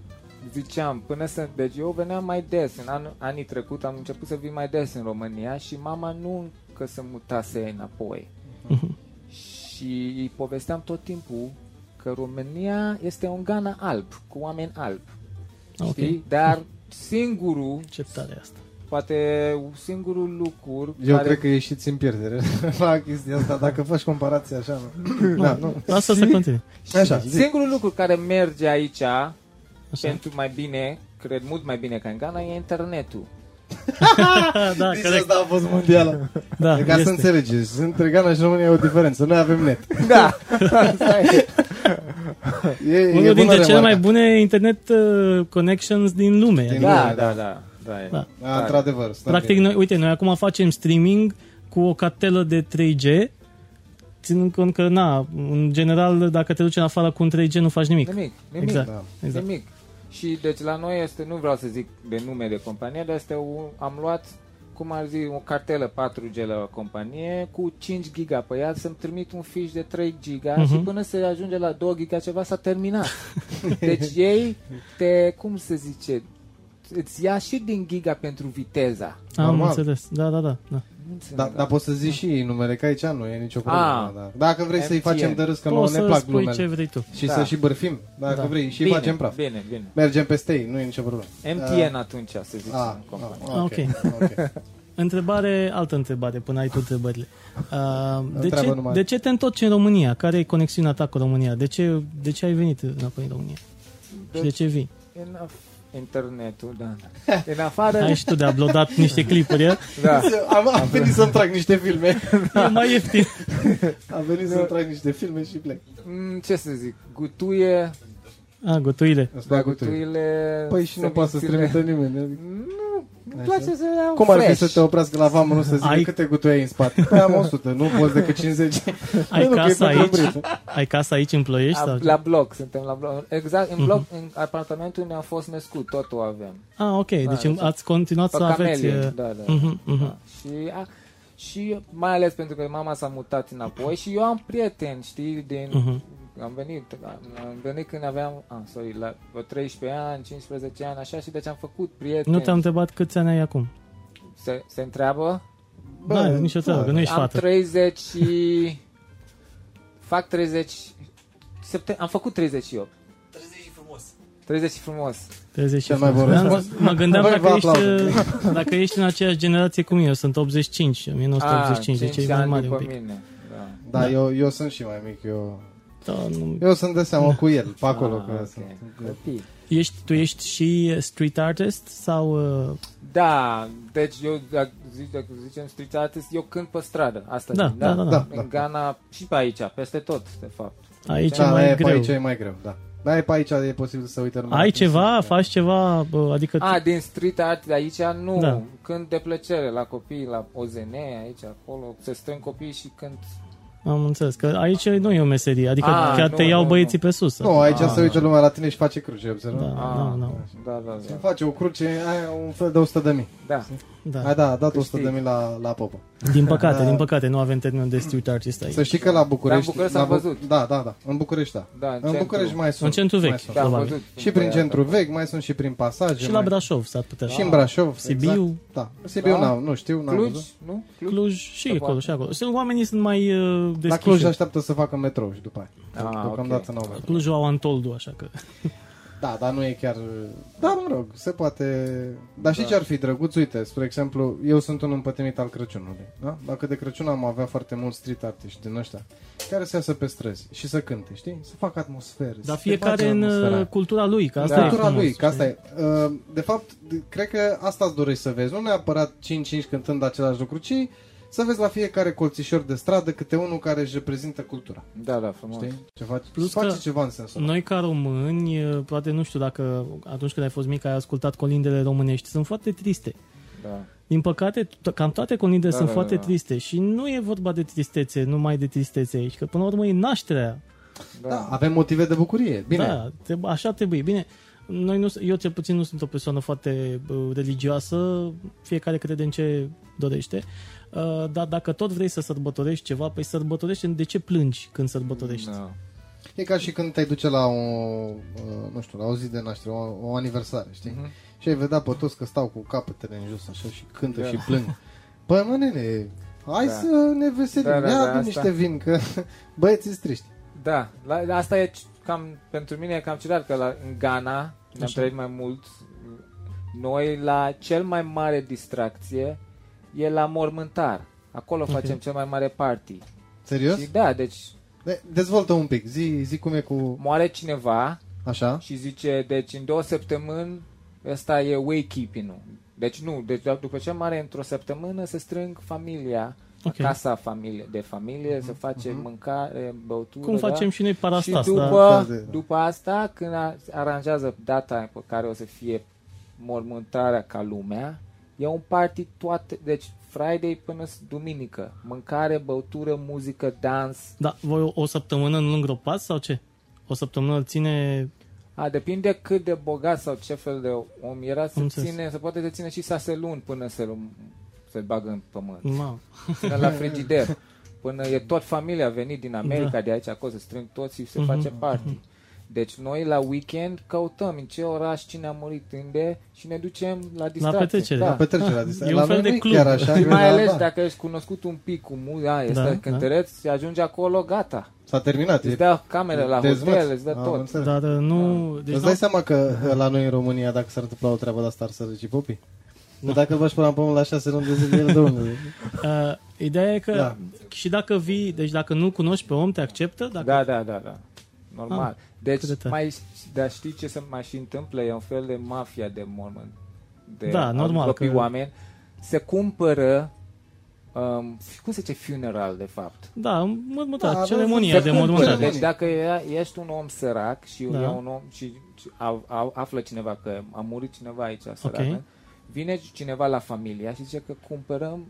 Speaker 3: ziceam, până să... Deci eu veneam mai des. În an, anii trecut am început să vin mai des în România și mama nu că se mutase înapoi.
Speaker 1: Mhm.
Speaker 3: Și îi povesteam tot timpul că România este un Ghana alb, cu oameni albi.
Speaker 1: Ok.
Speaker 3: Știi? Dar singurul,
Speaker 1: Ce tare e asta.
Speaker 3: Poate singurul lucru
Speaker 2: eu
Speaker 3: care...
Speaker 2: cred că ieșiți în pierdere la chestia asta, dacă faci comparație așa. Nu. Da, nu.
Speaker 1: Lasă să continui.
Speaker 2: Așa, zi.
Speaker 3: Singurul lucru care merge aici pentru mai bine, cred mult mai bine ca în Ghana, e internetul.
Speaker 1: da,
Speaker 2: Nici
Speaker 1: corect.
Speaker 2: asta a fost mondială.
Speaker 1: Da,
Speaker 2: e ca să
Speaker 1: este.
Speaker 2: înțelegeți, între Ghana și România e o diferență. Noi avem net.
Speaker 3: Da, asta e.
Speaker 2: E, e
Speaker 1: Unul
Speaker 2: bună
Speaker 1: dintre cele
Speaker 2: remarca.
Speaker 1: mai bune internet uh, connections din lume.
Speaker 2: Din
Speaker 1: Adică,
Speaker 2: lume.
Speaker 3: Da, da, da. Da, e.
Speaker 1: Da.
Speaker 2: Da, într-adevăr. stai
Speaker 1: practic,
Speaker 2: bine.
Speaker 1: noi, uite, noi acum facem streaming cu o cartelă de 3G, ținând cont că, na, în general, dacă te duci în afară cu un 3G, nu faci nimic.
Speaker 3: Nimic, nimic,
Speaker 1: Exact.
Speaker 2: Da.
Speaker 1: exact.
Speaker 3: nimic. Și deci la noi este, nu vreau să zic de nume de companie, dar este un, am luat, cum ar zi, o cartelă 4G la companie cu 5 giga pe ea să-mi trimit un fiș de 3 giga
Speaker 1: Mhm.
Speaker 3: și până se ajunge la 2 giga ceva s-a terminat. Deci ei te, cum se zice, îți ia și din giga pentru viteza.
Speaker 1: Am
Speaker 2: Normal.
Speaker 1: înțeles. Da, da, da. da.
Speaker 3: Nu înțeleg
Speaker 2: Da,
Speaker 3: asta.
Speaker 2: dar poți să zici și numele, că aici nu e nicio problemă.
Speaker 3: Ah.
Speaker 2: da. Dacă vrei să-i
Speaker 3: MTN.
Speaker 2: facem de râs, că nouă
Speaker 1: Poți
Speaker 2: ne
Speaker 1: să
Speaker 2: plac
Speaker 1: spui
Speaker 2: glumele.
Speaker 1: ce vrei tu.
Speaker 2: Și
Speaker 3: Da.
Speaker 2: să și bârfim, dacă
Speaker 1: Da.
Speaker 2: vrei, și
Speaker 3: bine,
Speaker 2: facem praf.
Speaker 3: Bine, bine.
Speaker 2: Mergem peste ei, nu e nicio problemă.
Speaker 3: MTN atunci, să zic,
Speaker 2: Ah,
Speaker 3: în companie.
Speaker 2: ah, ok. ok.
Speaker 1: Întrebare, altă întrebare, până ai tu întrebările. Uh, de,
Speaker 2: Întreabă
Speaker 1: ce,
Speaker 2: numai.
Speaker 1: de ce te întorci în România? Care e conexiunea ta cu România? De ce, de ce ai venit înapoi în România? Și de ce vii?
Speaker 3: În af- internetul, da. În afară...
Speaker 1: Ai și tu de uploadat niște clipuri, e?
Speaker 3: Da.
Speaker 2: Am, am venit să-mi trag niște filme.
Speaker 1: E mai ieftin.
Speaker 2: Am venit să-mi trag niște filme și plec.
Speaker 3: Mm, Ce să zic, gutuie,
Speaker 1: A, gotuile.
Speaker 2: Asta
Speaker 3: da,
Speaker 2: cu tu.
Speaker 3: gutuile...
Speaker 2: Păi și nu poate să-ți
Speaker 3: semințele-
Speaker 2: trimită nimeni. adică-
Speaker 3: Nu, îmi
Speaker 2: Așa.
Speaker 3: place să iau
Speaker 2: Cum ar fi
Speaker 3: fresh.
Speaker 2: să te oprească la vamă, nu să zică
Speaker 1: Ai-
Speaker 2: câte gutui ai în spate? Păi am 100, nu poți decât 50.
Speaker 1: Ai
Speaker 2: Nu, că e
Speaker 1: casa
Speaker 2: pentru
Speaker 1: aici?
Speaker 2: brief.
Speaker 1: Ai casa aici în Ploiești?
Speaker 3: A,
Speaker 1: Sau?
Speaker 3: la bloc, suntem la bloc. Exact,
Speaker 2: Mhm.
Speaker 3: în bloc, în apartamentul ne-a fost născut, totul avem.
Speaker 1: Ah, ok. Deci
Speaker 3: deci-
Speaker 1: ați continuat
Speaker 3: Pe
Speaker 1: să aveți...
Speaker 3: camelie,
Speaker 1: uh,
Speaker 3: da, da.
Speaker 1: mhm, mhm.
Speaker 3: da. Și, a, și mai ales pentru că mama s-a mutat înapoi și eu am prieteni, știi, din...
Speaker 1: Mhm.
Speaker 3: Am venit, am venit când aveam, ah, sorry, la vreo 13 ani, 15 ani, așa, și deci am făcut prieteni.
Speaker 1: Nu te-am întrebat câți ani ai acum.
Speaker 3: se, se întreabă?
Speaker 2: Bă,
Speaker 1: da, nici o treabă,
Speaker 2: da.
Speaker 1: că nu ești
Speaker 3: am
Speaker 1: fată.
Speaker 3: 30 și... Fac 30... Septem- am făcut 38. 30 și frumos. 30 și frumos.
Speaker 1: 30
Speaker 2: Cel mai bun
Speaker 1: Da,
Speaker 2: răspuns.
Speaker 1: Mă gândeam
Speaker 2: Băi,
Speaker 1: dacă
Speaker 2: vă
Speaker 1: ești,
Speaker 2: aplaud.
Speaker 1: uh, dacă ești în aceeași generație cu mine. Eu sunt 85, 1985,
Speaker 3: Ah,
Speaker 1: deci
Speaker 3: cinci
Speaker 1: e mai
Speaker 3: ani
Speaker 1: mare un
Speaker 3: după
Speaker 1: pic.
Speaker 3: mine. Da.
Speaker 2: Da,
Speaker 1: Da.
Speaker 2: Eu, eu sunt și mai mic. Eu,
Speaker 1: Da, nu.
Speaker 2: eu sunt de seamă cu el, pe acolo.
Speaker 3: Ah,
Speaker 2: că
Speaker 3: ok.
Speaker 2: sunt.
Speaker 3: Copii.
Speaker 1: Ești, tu ești și street artist sau... Uh,
Speaker 3: Da, deci eu, dacă, zic, dacă zicem street artist, eu cânt pe stradă. Asta
Speaker 1: Da,
Speaker 3: zic,
Speaker 1: da, da,
Speaker 2: da.
Speaker 3: În Ghana și pe aici, peste tot, de fapt.
Speaker 1: aici
Speaker 2: Da,
Speaker 1: e mai
Speaker 2: e, pe
Speaker 1: greu.
Speaker 2: aici e mai greu, da. Da, e pe aici e posibil să uite numai
Speaker 1: Ai
Speaker 2: la
Speaker 1: ceva?
Speaker 2: muzică.
Speaker 1: Faci ceva? uh, Adică...
Speaker 3: A, din street art de aici, nu.
Speaker 1: Da.
Speaker 3: Cânt de plăcere la copii, la OZN, aici, acolo. Se strâng copii și cânt.
Speaker 1: Am înțeles că aici nu e o meserie. Adică
Speaker 3: Ah,
Speaker 1: chiar
Speaker 3: nu,
Speaker 1: te iau
Speaker 3: nu,
Speaker 1: băieții
Speaker 3: nu.
Speaker 1: pe sus.
Speaker 2: Nu, aici
Speaker 3: Ah.
Speaker 2: se uită lumea la tine și face cruce,
Speaker 1: Da,
Speaker 2: observă?
Speaker 1: da, da.
Speaker 3: Da, da,
Speaker 2: Se
Speaker 3: da.
Speaker 2: face o cruce, ai un fel de 100 de mii.
Speaker 3: Da.
Speaker 1: Da.
Speaker 2: Ai da, a dat 100
Speaker 3: Câștig.
Speaker 2: de mii la, la popă.
Speaker 1: Din păcate,
Speaker 2: Da.
Speaker 1: din păcate, nu avem termenul de street artist aici.
Speaker 2: Să știi că la București...
Speaker 3: Da, în București
Speaker 2: la
Speaker 3: am
Speaker 2: Bu-
Speaker 3: văzut.
Speaker 2: Da, da, da. În București, da.
Speaker 3: Da, în
Speaker 2: În
Speaker 3: centru.
Speaker 2: București mai sunt.
Speaker 1: În centru
Speaker 2: mai
Speaker 1: vechi.
Speaker 2: sunt.
Speaker 3: Da, am
Speaker 1: probabil.
Speaker 3: văzut.
Speaker 2: Și prin
Speaker 3: Băiat
Speaker 2: centru
Speaker 3: acolo.
Speaker 2: vechi, mai sunt și prin pasaje.
Speaker 1: Și la
Speaker 2: mai-
Speaker 1: Brașov s-ar putea.
Speaker 2: Și în Brașov.
Speaker 1: Sibiu.
Speaker 2: Exact. Da. Sibiu,
Speaker 3: Da.
Speaker 2: n-am, nu știu, n-am
Speaker 3: Cluj,
Speaker 2: văzut.
Speaker 3: nu? Cluj?
Speaker 1: Cluj și
Speaker 3: Se
Speaker 1: acolo,
Speaker 3: poate.
Speaker 1: și acolo. Sunt oamenii sunt mai uh, deschiși.
Speaker 2: La Cluj așteaptă să facă metrou și după aia.
Speaker 3: Ah,
Speaker 2: Deocamdată
Speaker 3: ok.
Speaker 2: n-au metrou.
Speaker 1: Clujul au Antoldu, așa că...
Speaker 2: Da, dar nu e chiar... Dar mă rog, se poate... Dar știi
Speaker 3: Da.
Speaker 2: ce ar fi drăguț? Uite, spre exemplu, eu sunt un împătimit al Crăciunului. Da? Dacă de Crăciun am avea foarte mulți street artiști din ăștia care să iasă pe străzi și să cânte, știi? Să facă atmosferă.
Speaker 1: Dar
Speaker 2: să te
Speaker 1: fiecare
Speaker 2: bage
Speaker 1: în
Speaker 2: atmosfera
Speaker 1: uh,
Speaker 2: aia.
Speaker 1: cultura lui, că asta
Speaker 3: Da.
Speaker 1: e
Speaker 2: Cultura
Speaker 1: frumos,
Speaker 2: lui, că asta
Speaker 1: știi?
Speaker 2: e. Uh, De fapt, d- cred că asta îți dorești să vezi. Nu neapărat 5-5 cântând același lucru, ci să vezi la fiecare colțișor de stradă câte unul care își reprezintă cultura.
Speaker 3: Da, da, frumos.
Speaker 2: Știi? Ce faci?
Speaker 1: Plus
Speaker 2: face
Speaker 1: că
Speaker 2: ceva în sensul ăsta.
Speaker 1: Noi ca români, uh, poate nu știu dacă atunci când ai fost mic ai ascultat colindele românești, sunt foarte triste.
Speaker 3: Da.
Speaker 1: Din păcate, to- cam toate colindele
Speaker 3: Da,
Speaker 1: sunt
Speaker 3: da,
Speaker 1: foarte
Speaker 3: da.
Speaker 1: triste și nu e vorba de tristețe, numai de tristețe aici, că până la urmă e nașterea.
Speaker 3: Da.
Speaker 2: Da, avem motive de bucurie. Bine.
Speaker 1: Da, treb- așa trebuie. Bine, noi nu, eu cel puțin nu sunt o persoană foarte uh, religioasă, fiecare crede în ce dorește, uh, dar dacă tot vrei să sărbătorești ceva, păi sărbătorește, de ce plângi când sărbătorești?
Speaker 3: Da.
Speaker 2: E ca și când te duce la o, uh, nu știu, la o zi de naștere, o, o aniversare, știi?
Speaker 3: Mhm.
Speaker 2: Și ai vedea pe toți că stau cu capetele în jos așa și cântă
Speaker 3: Da.
Speaker 2: și plâng. Păi mă nene, hai
Speaker 3: Da.
Speaker 2: să ne veselim,
Speaker 3: Da, da,
Speaker 2: ia
Speaker 3: da,
Speaker 2: adu
Speaker 3: asta.
Speaker 2: niște vin, că băieții triști.
Speaker 3: Da, la, la asta e cam, pentru mine e cam ciudat că la, în Ghana ne-am
Speaker 1: Așa.
Speaker 3: trăit mai mult. Noi la cel mai mare distracție e la mormântar. Acolo
Speaker 1: Ok.
Speaker 3: facem cel mai mare party.
Speaker 2: Serios?
Speaker 3: Și da, deci
Speaker 2: De- dezvoltă un pic, zi, zi cum e cu...
Speaker 3: moare cineva
Speaker 2: Așa?
Speaker 3: și zice, deci în două săptămâni ăsta e waykeeping-ul. Deci nu, deci după ce moare într-o săptămână se strâng familia,
Speaker 1: Ok.
Speaker 3: casa familie, de familie, se face mâncare, băutură.
Speaker 1: Cum
Speaker 3: da?
Speaker 1: facem și noi parastas,
Speaker 3: și
Speaker 1: da?
Speaker 3: după,
Speaker 2: Da, da.
Speaker 3: după asta, când a- aranjează data pe care o să fie mormântarea ca lumea, e un party toate, deci Friday până s- duminică, mâncare, băutură, muzică, dans.
Speaker 1: Da, voi o, o săptămână nu îngropați sau ce? O săptămână îl ține...
Speaker 3: A, depinde cât de bogat sau ce fel de om era, se
Speaker 1: Am înțeles.
Speaker 3: ține, se poate se ține și șase luni până se, se bagă în pământ.
Speaker 1: Ma,
Speaker 3: Până la frigider. Până e tot familia a venit din America,
Speaker 1: Da.
Speaker 3: de aici acolo, se strâng toți și se
Speaker 1: Mhm.
Speaker 3: face party. Deci noi la weekend căutăm în ce oraș, cine a murit unde și ne ducem la distracție.
Speaker 1: petrecere.
Speaker 3: Da.
Speaker 2: La petrecerea de
Speaker 1: E un
Speaker 2: La
Speaker 1: fel
Speaker 2: noi
Speaker 1: de
Speaker 2: nu e
Speaker 1: club.
Speaker 2: chiar așa.
Speaker 3: Și
Speaker 2: că
Speaker 3: mai
Speaker 2: da,
Speaker 3: ales
Speaker 2: da.
Speaker 3: dacă ești cunoscut un pic cu mu, da, este
Speaker 1: Da,
Speaker 3: da, cântăreț și ajungi acolo, gata.
Speaker 2: S-a terminat.
Speaker 3: Îți
Speaker 2: e-
Speaker 3: dea camere la
Speaker 2: dezmăț.
Speaker 3: hotel, îți dă
Speaker 2: Am
Speaker 3: tot.
Speaker 2: înțeles.
Speaker 1: dar uh, nu... Deci
Speaker 2: Îți
Speaker 1: nu,
Speaker 2: dai seama că uh, la noi în România, dacă s-ar întâmpla o treabă de asta, ar să zici popii? Da. Dacă îl bași până la pământ la șase luni de zile, el de unde?
Speaker 1: uh, ideea e că
Speaker 2: Da.
Speaker 1: și dacă vii, deci dacă nu cunoști pe om, te acceptă? Dacă,
Speaker 3: Da, da, da, da. normal.
Speaker 1: Ah,
Speaker 3: deci,
Speaker 1: cât de tare.
Speaker 3: mai, dar știi ce se mai și întâmplă? E un fel de mafia de mormon. De
Speaker 1: Da,
Speaker 3: a
Speaker 1: normal,
Speaker 3: înlopi
Speaker 1: că-
Speaker 3: oameni. Se cumpără um, cum se zice funeral, de fapt?
Speaker 1: Da, mormântare,
Speaker 2: Da,
Speaker 1: ceremonia
Speaker 2: se
Speaker 1: de
Speaker 2: cumpără.
Speaker 1: mormântare.
Speaker 3: Deci dacă e, ești un om sărac și
Speaker 1: Da.
Speaker 3: e un om și și a, a, află cineva că a murit cineva aici sărac,
Speaker 1: Ok.
Speaker 3: vine cineva la familia și zice că cumpărăm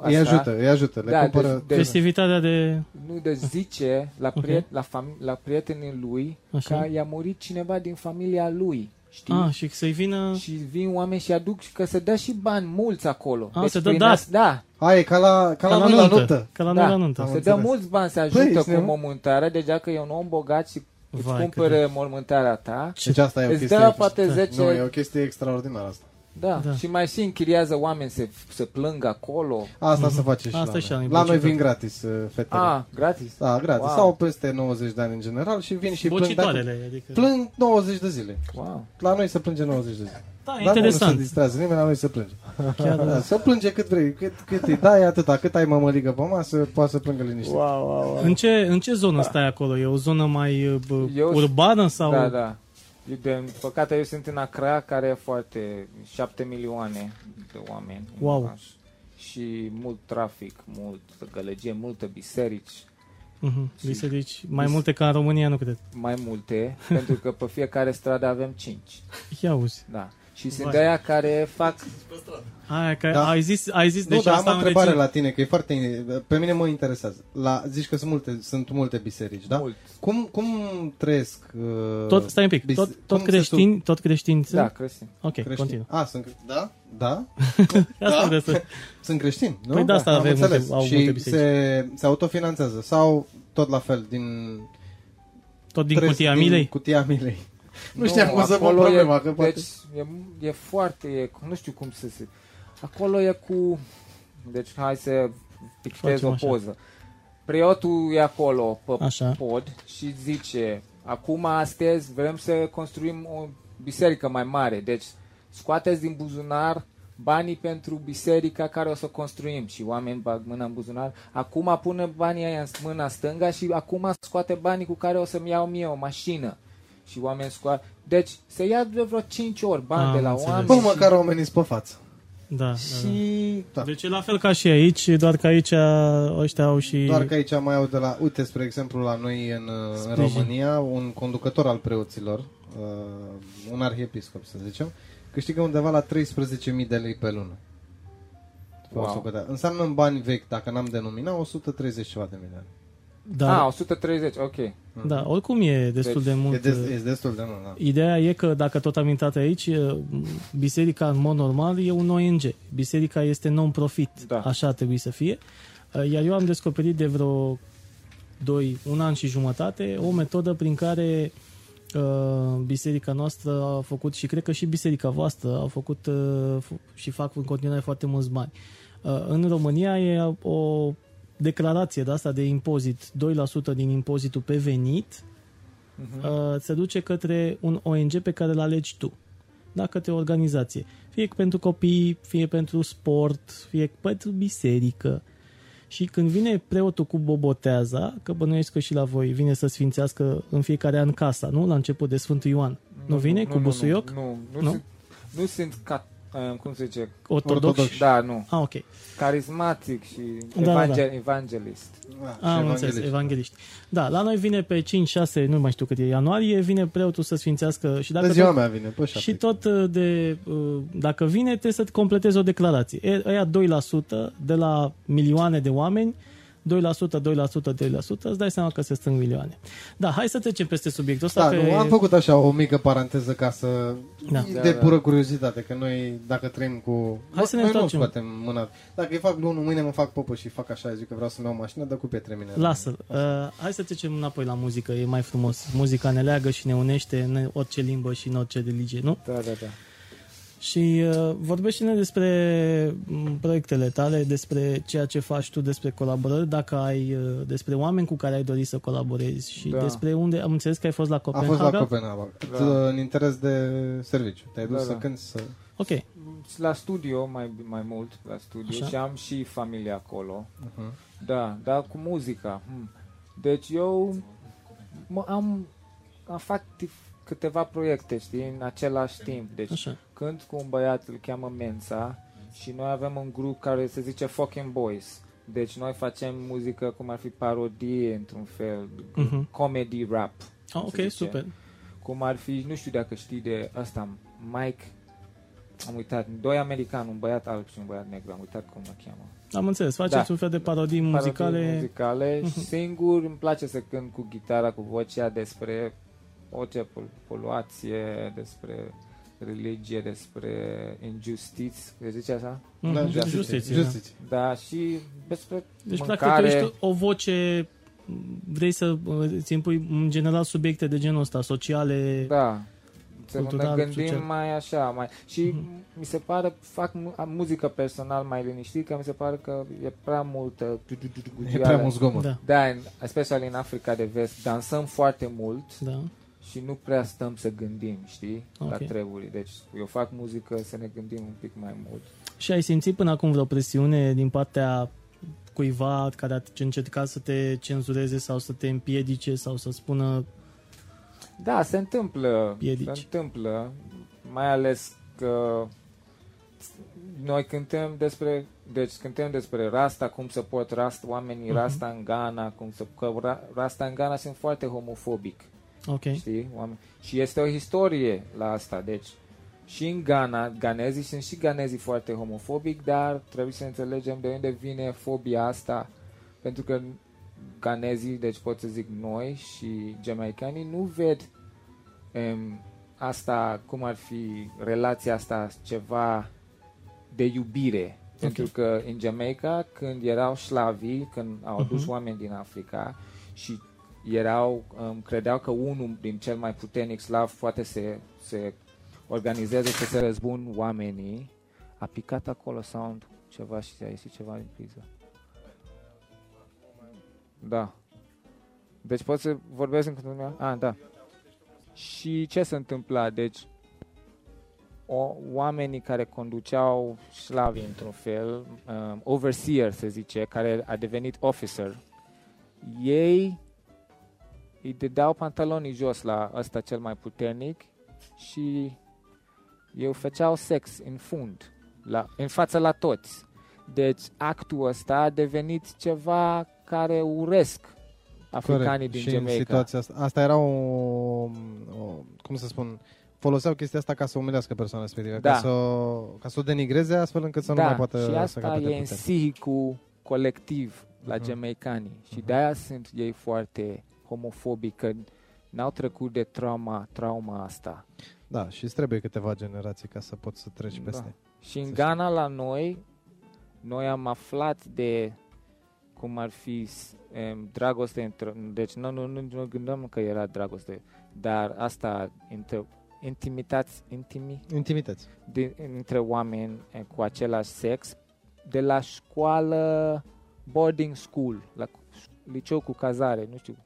Speaker 2: Îi ajută, îi ajută, le
Speaker 3: Da,
Speaker 2: cumpără...
Speaker 3: deci- deci-
Speaker 1: Festivitatea de...
Speaker 3: Nu, de zice la,
Speaker 1: Ok.
Speaker 3: priet, la, fam- la prietenii lui
Speaker 1: Așa.
Speaker 3: că i-a murit cineva din familia lui. Știi?
Speaker 1: Ah, și să-i vină...
Speaker 3: Și vin oameni și aduc și că se dă și bani mulți acolo.
Speaker 1: Ah, se dă
Speaker 3: prin
Speaker 1: dat.
Speaker 3: as- Da,
Speaker 2: A, e ca la, ca la, noi la nuntă.
Speaker 1: Ca la
Speaker 3: Da.
Speaker 1: noi la nuntă.
Speaker 2: Am
Speaker 3: se dă
Speaker 2: înțeles.
Speaker 3: mulți bani să
Speaker 2: Băi,
Speaker 3: ajută
Speaker 2: ești
Speaker 3: cu
Speaker 2: nebun?
Speaker 3: mormântarea, deci dacă e un om bogat și îți
Speaker 1: Vai,
Speaker 3: cumpără mormântarea ta,
Speaker 2: Deci asta e o
Speaker 3: îți
Speaker 2: chestie...
Speaker 3: dă poate 10...
Speaker 2: Nu, e o chestie extraordinară asta.
Speaker 3: Da,
Speaker 1: Da.
Speaker 3: și mai și închiriază oameni să, să plângă acolo.
Speaker 2: Asta se face și
Speaker 1: Asta
Speaker 2: la
Speaker 1: și
Speaker 2: noi.
Speaker 1: la
Speaker 2: La noi
Speaker 1: bocituri.
Speaker 2: vin gratis uh, fetele.
Speaker 3: Ah, gratis.
Speaker 2: Da, gratis.
Speaker 3: Wow.
Speaker 2: Sau peste 90 de ani în general și vin și plâng. Dacă
Speaker 1: Bocitoarele, adică...
Speaker 2: plâng 90 de zile.
Speaker 3: Wow.
Speaker 2: La noi se plânge 90 de zile.
Speaker 1: Da,
Speaker 2: Dar nu se
Speaker 1: interesant.
Speaker 2: distrează nimeni, la noi se plânge.
Speaker 1: Chiar,
Speaker 2: Da, să plânge cât vrei, cât, cât îi dai atâta, cât ai mămăligă pe masă, poate să plângă liniște.
Speaker 3: Wow, wow, wow.
Speaker 1: În ce, în ce zonă stai acolo? E o zonă mai bă,
Speaker 3: Eu-
Speaker 1: urbană sau...
Speaker 3: Da, da. Eu, de în păcate, eu sunt în Accra, care e foarte... 7 milioane de oameni. în
Speaker 1: Wow.
Speaker 3: oraș. Și mult trafic, mult gălăgie, multe biserici,
Speaker 1: Mhm.
Speaker 3: Și-
Speaker 1: Biserici mai
Speaker 3: bis-
Speaker 1: multe ca în România, nu cred.
Speaker 3: mai multe, pentru că pe fiecare stradă avem 5.
Speaker 1: Ia uzi.
Speaker 3: Da. Și sunt
Speaker 1: Vai.
Speaker 3: de aia care fac...
Speaker 1: Aia, că
Speaker 2: Da.
Speaker 1: ai zis, ai zis
Speaker 2: Nu,
Speaker 1: deci
Speaker 2: dar am
Speaker 1: asta
Speaker 2: o întrebare
Speaker 1: rețin-
Speaker 2: la tine, că e foarte... Pe mine mă interesează. La, zici că sunt multe, sunt multe biserici, da?
Speaker 3: Mult.
Speaker 2: Cum, cum trăiesc... Uh,
Speaker 1: Tot, stai un pic,
Speaker 2: bis-
Speaker 1: tot, tot
Speaker 2: cum se
Speaker 1: creștini, tot creștini sunt?
Speaker 3: Da, creștin.
Speaker 1: Ok,
Speaker 2: Creștini.
Speaker 1: continuă.
Speaker 2: A, sunt cre- Da? Da?
Speaker 1: Asta
Speaker 2: Da?
Speaker 1: vreau să...
Speaker 2: Sunt creștini, nu?
Speaker 1: Păi de asta
Speaker 2: Am
Speaker 1: avem
Speaker 2: înțeles.
Speaker 1: multe- au
Speaker 2: și
Speaker 1: multe biserici.
Speaker 2: se, se autofinanțează sau tot la fel, din...
Speaker 1: Tot din
Speaker 2: trăiesc
Speaker 1: cutia milei?
Speaker 2: cutia milei. Nu, știam cum să pun
Speaker 3: acolo
Speaker 2: problema,
Speaker 3: e,
Speaker 2: că poate...
Speaker 3: Deci e, e foarte, e, nu știu cum să se... Acolo e cu... Deci hai să pictez
Speaker 1: Facem
Speaker 3: o
Speaker 1: așa.
Speaker 3: poză. Preotul e acolo pe
Speaker 1: Așa.
Speaker 3: pod și zice acum astăzi vrem să construim o biserică mai mare. Deci scoateți din buzunar banii pentru biserica care o să construim și oameni bag mâna în buzunar. Acum pune banii aia în mâna stânga și acum scoate banii cu care o să-mi iau mie o mașină. Și oameni scoate. Deci se ia de vreo 5 ori bani
Speaker 1: Am
Speaker 3: de la
Speaker 1: înțeles.
Speaker 3: oameni.
Speaker 2: Bă,
Speaker 3: și-
Speaker 2: măcar oamenii sunt pe față.
Speaker 1: Da, da, da.
Speaker 3: și
Speaker 2: Da.
Speaker 1: Deci e la fel ca și aici, doar că aici ăștia au și...
Speaker 2: Doar că aici mai au de la... Uite, spre exemplu, la noi în, uh, în
Speaker 1: Sprijin.
Speaker 2: România, un conducător al preoților, uh, un arhiepiscop, să zicem, câștigă undeva la 13.000 de lei pe lună. Pe o
Speaker 3: Wow.
Speaker 2: socoteală. Înseamnă în bani vechi, dacă n-am denominat, 130 ceva de milioane.
Speaker 1: Da,
Speaker 3: Ah, 130, ok.
Speaker 1: da, oricum e destul
Speaker 3: Deci,
Speaker 1: de mult.
Speaker 2: E, des, e destul de mult, da.
Speaker 1: Ideea e că, dacă tot am intrat aici, e, biserica, în mod normal, e un ONG. Biserica este non-profit.
Speaker 3: Da.
Speaker 1: Așa ar trebui să fie. Iar eu am descoperit de vreo doi, un an și jumătate o metodă prin care uh, biserica noastră a făcut și cred că și biserica voastră a făcut uh, f- și fac în continuare foarte mulți bani. Uh, în România e o declarație de asta de impozit, 2% din impozitul pe venit
Speaker 3: Mhm.
Speaker 1: uh, se duce către un ONG pe care îl alegi tu. Da, către o organizație. Fie pentru copii, fie pentru sport, fie pentru biserică. Și când vine preotul cu boboteaza, că bănuiesc că și la voi vine să sfințească în fiecare an casa, nu? La început de Sfântul Ioan. Nu, vine cu busuioc?
Speaker 3: Nu, nu, nu,
Speaker 1: Nu?
Speaker 3: Sunt, nu sunt ca, uh, cum se zice,
Speaker 1: Ortodox?
Speaker 2: Ortodox.
Speaker 3: da, nu,
Speaker 1: Ah, ok.
Speaker 3: carismatic și
Speaker 1: Da, da,
Speaker 3: evangel, evangelist.
Speaker 2: Da,
Speaker 1: Ah, am înțeles, evangheliști. Da, la noi vine pe 5-6, nu mai știu cât e ianuarie, vine preotul să sfințească și dacă
Speaker 2: De
Speaker 1: tot-
Speaker 2: ziua mea vine, pe șapte.
Speaker 1: Și tot uh, de, uh, dacă vine, trebuie să completezi o declarație. E- Ăia 2% de la milioane de oameni, 2%, 2%, 2%, îți dai seama că se strâng milioane. Da, hai să trecem peste subiectul ăsta.
Speaker 2: Da,
Speaker 1: pe...
Speaker 2: nu, am făcut așa o mică paranteză ca să...
Speaker 1: Da.
Speaker 2: De
Speaker 3: Da, da.
Speaker 2: pură curiozitate, că noi, dacă trăim cu...
Speaker 1: Hai să ne
Speaker 2: noi nu
Speaker 1: întoarcem.
Speaker 2: scoatem mâna. Dacă îi fac lunul, mâine mă fac popă și fac așa, zic că vreau să-mi iau o mașină, dă cu pietre mine.
Speaker 1: Lasă-l. Uh, hai să trecem înapoi la muzică, e mai frumos. Muzica ne leagă și ne unește în orice limbă și în orice religie, nu?
Speaker 3: Da, da, da.
Speaker 1: Și uh, vorbește-ne despre m, proiectele tale, despre ceea ce faci tu, despre colaborări, dacă ai, uh, despre oameni cu care ai dorit să colaborezi și
Speaker 3: Da.
Speaker 1: despre unde, am înțeles că ai fost la
Speaker 2: A
Speaker 1: Copenhaga.
Speaker 2: fost la Copenhaga.
Speaker 3: Da.
Speaker 2: În interes de serviciu. Te-ai dus
Speaker 3: Da,
Speaker 2: să
Speaker 3: da.
Speaker 2: cânti să...
Speaker 1: Ok,
Speaker 3: La studio, mai, mai mult, la studio
Speaker 1: Așa.
Speaker 3: și am și familie acolo.
Speaker 2: Uh-huh.
Speaker 3: Da, da, cu muzica. Hmm. Deci eu mă, am, am fac tif- câteva proiecte, știi, în același timp. Deci
Speaker 1: Așa.
Speaker 3: Cânt cu un băiat, îl cheamă Mensa, și noi avem un grup care se zice Fucking Boys. Deci noi facem muzică cum ar fi parodie, într-un fel,
Speaker 1: Mhm.
Speaker 3: comedy rap.
Speaker 1: Ah,
Speaker 3: se
Speaker 1: ok,
Speaker 3: zice.
Speaker 1: super.
Speaker 3: Cum ar fi, nu știu dacă știi de ăsta, Mike, am uitat, doi americani, un băiat alb și un băiat negru, am uitat cum îl cheamă.
Speaker 1: Am înțeles. Faceți
Speaker 3: Da.
Speaker 1: un fel de parodii muzicale.
Speaker 3: Parodii muzicale
Speaker 1: Mhm.
Speaker 3: și singur îmi place să cânt cu gitara, cu vocea despre orice pol- poluație, despre religie, despre injustiție, se zice așa?
Speaker 1: Mhm,
Speaker 2: Da,
Speaker 1: justiție,
Speaker 2: justiție.
Speaker 1: da.
Speaker 2: justiție.
Speaker 3: Da, și despre
Speaker 1: Deci,
Speaker 3: mâncare.
Speaker 1: practic, tu ești o voce, vrei să uh, îți impui în general subiecte de genul ăsta, sociale.
Speaker 3: Da. Să ne
Speaker 1: Cultural,
Speaker 3: gândim
Speaker 1: social.
Speaker 3: mai așa, mai... Și
Speaker 1: Mhm.
Speaker 3: mi se pare, fac mu- am muzică personal mai liniștit, că mi se pare că e prea multă...
Speaker 2: E prea mult zgomot.
Speaker 1: Da,
Speaker 3: Da, în, especially în Africa de Vest, dansăm foarte mult
Speaker 1: da.
Speaker 3: Și nu prea stăm să gândim, știi,
Speaker 1: Ok.
Speaker 3: la treburi. Deci eu fac muzică să ne gândim un pic mai mult.
Speaker 1: Și ai simțit până acum vreo presiune din partea cuiva care a încercat să te cenzureze sau să te împiedice sau să spună
Speaker 3: Da, se întâmplă.
Speaker 1: Piedici.
Speaker 3: Se întâmplă. Mai ales că noi cântăm despre deci cântăm despre Rasta, cum să pot Rasta, oamenii
Speaker 1: Mhm.
Speaker 3: Rasta în Ghana, cum să că Ra- Rasta în Ghana sunt foarte homofobic,
Speaker 1: ok,
Speaker 3: știi? Oameni. Și este o istorie la asta, deci și în Ghana, ganezii sunt și ganezii foarte homofobic, dar trebuie să înțelegem de unde vine fobia asta, pentru că ganezii, deci pot să zic noi și jamaicanii, nu ved um, asta, cum ar fi relația asta, ceva de iubire. Pentru că în Jamaica, când erau șlavii, când au adus
Speaker 1: Mhm.
Speaker 3: oameni din Africa și erau, um, credeau că unul din cel mai puternic slav poate să se organizeze să se răzbun oamenii, a picat acolo sound ceva și a ieșit ceva din priză. Da. Deci pot să vorbesc în continuare? Ah, da. Și ce se întâmpla? Deci, o, oamenii care conduceau șlavi într-un fel, um, overseer se zice, care a devenit officer, ei îi dădeau pantalonii jos la ăsta cel mai puternic și eu făceau sex în fund, la, în fața la toți. Deci actul ăsta a devenit ceva care uresc africanii
Speaker 2: Corect.
Speaker 3: din
Speaker 2: și în
Speaker 3: Jamaica.
Speaker 2: situația asta, asta era o, o, cum să spun, foloseau chestia asta ca să umilească persoana respectivă,
Speaker 3: Da.
Speaker 2: ca, să, o- ca să o denigreze astfel încât să
Speaker 3: da,
Speaker 2: nu mai poată
Speaker 3: și
Speaker 2: să
Speaker 3: asta
Speaker 2: capete
Speaker 3: e în
Speaker 2: putere.
Speaker 3: sihicul colectiv la
Speaker 2: Mhm.
Speaker 3: jamaicanii și
Speaker 2: Mhm.
Speaker 3: de-aia sunt ei foarte homofobi, că n-au trecut de trauma, trauma asta.
Speaker 2: Da, și îți trebuie câteva generații ca să poți să treci
Speaker 3: Da.
Speaker 2: peste.
Speaker 3: Și în
Speaker 2: Să
Speaker 3: Ghana la noi, noi am aflat de cum ar fi um, dragoste între, deci nu, nu, nu, nu gândeam că era dragoste, dar asta între intimitați, intimi,
Speaker 2: Intimități.
Speaker 3: de, între oameni eh, cu același sex de la școală boarding school, la liceu cu cazare, nu știu.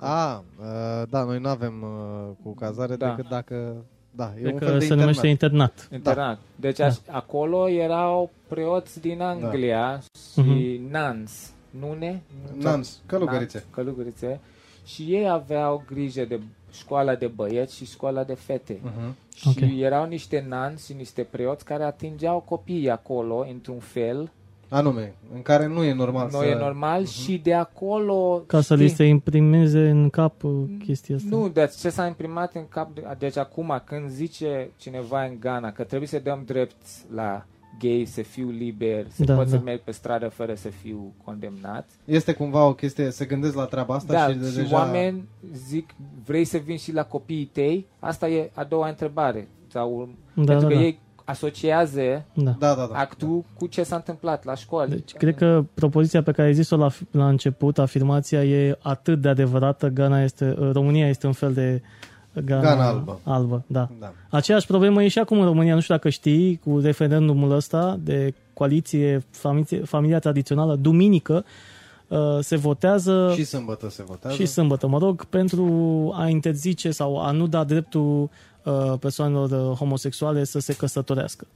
Speaker 2: A, uh, da, noi nu avem uh, cu cazare
Speaker 3: Da.
Speaker 2: decât dacă... Da, e
Speaker 1: cred
Speaker 2: un
Speaker 1: că
Speaker 2: fel de
Speaker 1: se numește
Speaker 2: internat.
Speaker 1: internat.
Speaker 3: Internat. Deci
Speaker 1: Da.
Speaker 3: aș, acolo erau preoți din Anglia și nuns, nune?
Speaker 2: Nuns, călugărițe.
Speaker 3: Nuns, călugărițe. Și ei aveau grijă de școala de băieți și școala de fete.
Speaker 2: Uh-huh.
Speaker 3: Și
Speaker 1: Ok.
Speaker 3: erau niște nuns și niște preoți care atingeau copiii acolo, într-un fel,
Speaker 2: Anume, în care nu e normal
Speaker 3: nu
Speaker 2: să...
Speaker 3: e normal, și de acolo...
Speaker 1: Ca să
Speaker 3: știi,
Speaker 1: li se imprimeze în cap uh, chestia asta.
Speaker 3: Nu, deci ce s-a imprimat în cap, de- deci acum când zice cineva în Ghana că trebuie să dăm drept la gay, să fiu liber, să
Speaker 1: Da,
Speaker 3: pot să
Speaker 1: da.
Speaker 3: merg pe stradă fără să fiu condemnat.
Speaker 2: Este cumva o chestie, se gândesc la treaba asta
Speaker 3: da,
Speaker 2: și,
Speaker 3: și,
Speaker 2: de
Speaker 3: și
Speaker 2: deja...
Speaker 3: oameni zic, vrei să vin și la copiii tăi? Asta e a doua întrebare. Sau,
Speaker 1: da,
Speaker 3: pentru
Speaker 1: da,
Speaker 3: că
Speaker 1: da.
Speaker 3: ei asociază
Speaker 1: da.
Speaker 2: Da, da, da.
Speaker 3: actul cu ce s-a întâmplat la școală.
Speaker 1: Deci, cred că propoziția pe care ai zis-o la, la început, afirmația e atât de adevărată, Ghana este, uh, România este un fel de Ghana,
Speaker 2: Ghana albă.
Speaker 1: albă da.
Speaker 2: da.
Speaker 1: Aceeași problemă e și acum în România, nu știu dacă știi, cu referendumul ăsta de coaliție, familie, familia tradițională, duminică uh, se votează
Speaker 2: Și sâmbătă se votează.
Speaker 1: și sâmbătă, mă rog, pentru a interzice sau a nu da dreptul uh, persoanelor uh, homosexuale să se căsătorească.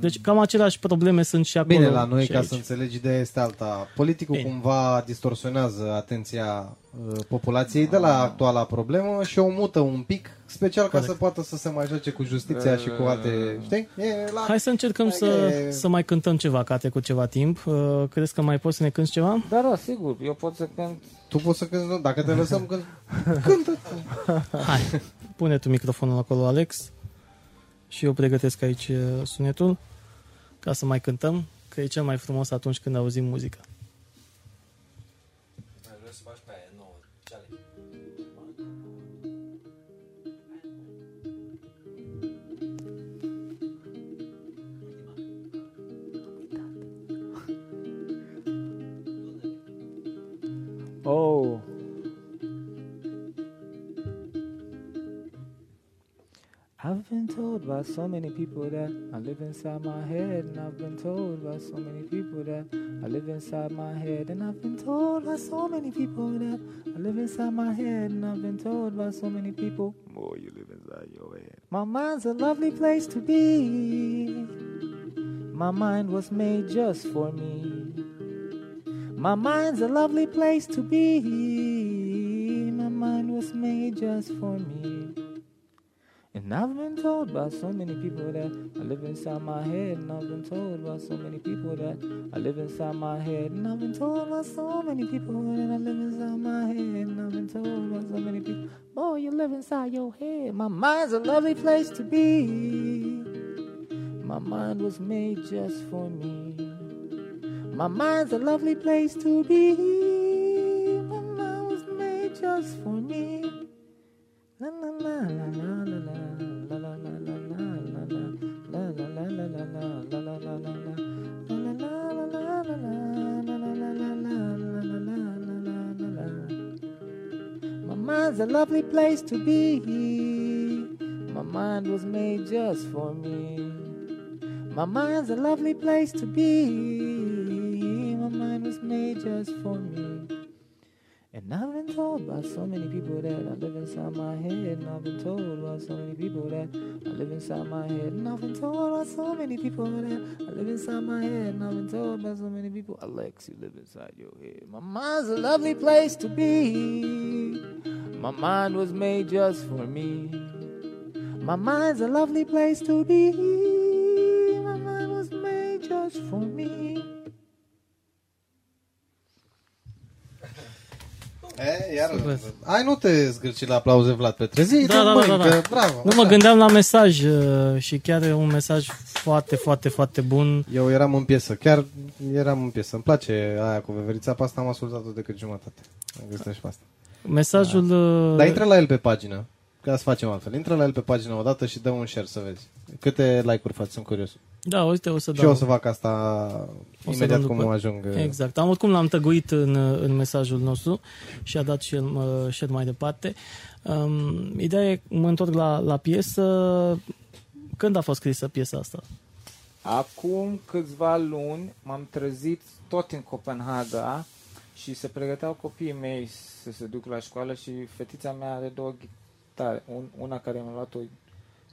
Speaker 1: Deci cam aceleași probleme sunt și acolo.
Speaker 2: Bine, la noi,
Speaker 1: și
Speaker 2: ca
Speaker 1: aici.
Speaker 2: să înțelegi, ideea este alta. Politicul
Speaker 1: Bine.
Speaker 2: cumva distorsionează atenția uh, populației de la actuala problemă și o mută un pic, special ca
Speaker 1: Corect.
Speaker 2: să poată să se mai joace cu justiția și cu alte... Știi? E la...
Speaker 1: Hai să încercăm
Speaker 2: Hai
Speaker 1: să,
Speaker 2: că-
Speaker 1: să mai cântăm ceva, că a trecut ceva timp. Uh, crezi că mai poți să ne cânti ceva?
Speaker 3: Da, da, sigur, eu pot să cânt
Speaker 2: Tu poți să cânti, nu? dacă te lăsăm când... Cântă!
Speaker 1: Hai, pune tu microfonul acolo, Alex. Și eu pregătesc aici uh, sunetul ca să mai cântăm, că e cel mai frumos atunci când auzim muzică.
Speaker 3: By so many people that I live inside my head, and I've been told by so many people that I live inside my head, and I've been told by so many people that I live inside my head, and I've been told by so many people, more you live inside your head. My mind's a lovely place to be. My mind was made just for me. My mind's a lovely place to be. My mind was made just for me. And I've told by so many people that I live inside my head. And I've been told by so many people that I live inside my head. And I've been told by so many people that I live inside my head. And I've been told by so many people, boy, you live inside your head. My mind's a lovely place to be. My mind was made just for me. My mind's a lovely place to be. My mind was made just for me. Lovely place to be. My mind was made just for me. My mind's a lovely place to be. My mind was made just for me. And I've been told by so many people that I live inside my head. And I've been told by so many people that I live inside my head. And I've been told by so many people that I live inside my head. And I've been told by so many people, Alex, you live inside your head. My mind's a lovely place to be. My mind was made just for me. My mind's a lovely place to be. My mind was made just for me.
Speaker 2: E, iar...
Speaker 1: Super.
Speaker 2: Ai, nu te zgârci la aplauze, Vlad Petre. Zi,
Speaker 1: Da, da,
Speaker 2: măi,
Speaker 1: da, da,
Speaker 2: că-
Speaker 1: da.
Speaker 2: bravo.
Speaker 1: Nu mă gândeam la mesaj uh, și chiar e un mesaj foarte, foarte, foarte bun.
Speaker 2: Eu eram în piesă, chiar eram în piesă. Îmi place aia cu veverița, pe asta am ascultat-o decât jumătate. Am găsit și pe asta.
Speaker 1: Mesajul... uh,
Speaker 2: Dar intră la el pe pagină, ca să facem altfel. Intră la el pe pagină odată și dă un share să vezi. Câte like-uri faci, sunt curios.
Speaker 1: Da, uite, o să
Speaker 2: Și
Speaker 1: dau.
Speaker 2: eu o să fac asta
Speaker 1: O să
Speaker 2: imediat
Speaker 1: dăm
Speaker 2: cum
Speaker 1: după.
Speaker 2: ajung.
Speaker 1: Exact. Am oricum l-am tăguit în, în mesajul nostru și a dat și el uh, share mai departe. Um, ideea e, mă întorc la, la piesă. Când a fost scrisă piesa asta?
Speaker 3: Acum câțiva luni m-am trezit tot în Copenhaga și se pregăteau copiii mei să se duc la școală și fetița mea are două chitare. Un, una care mi-am luat-o,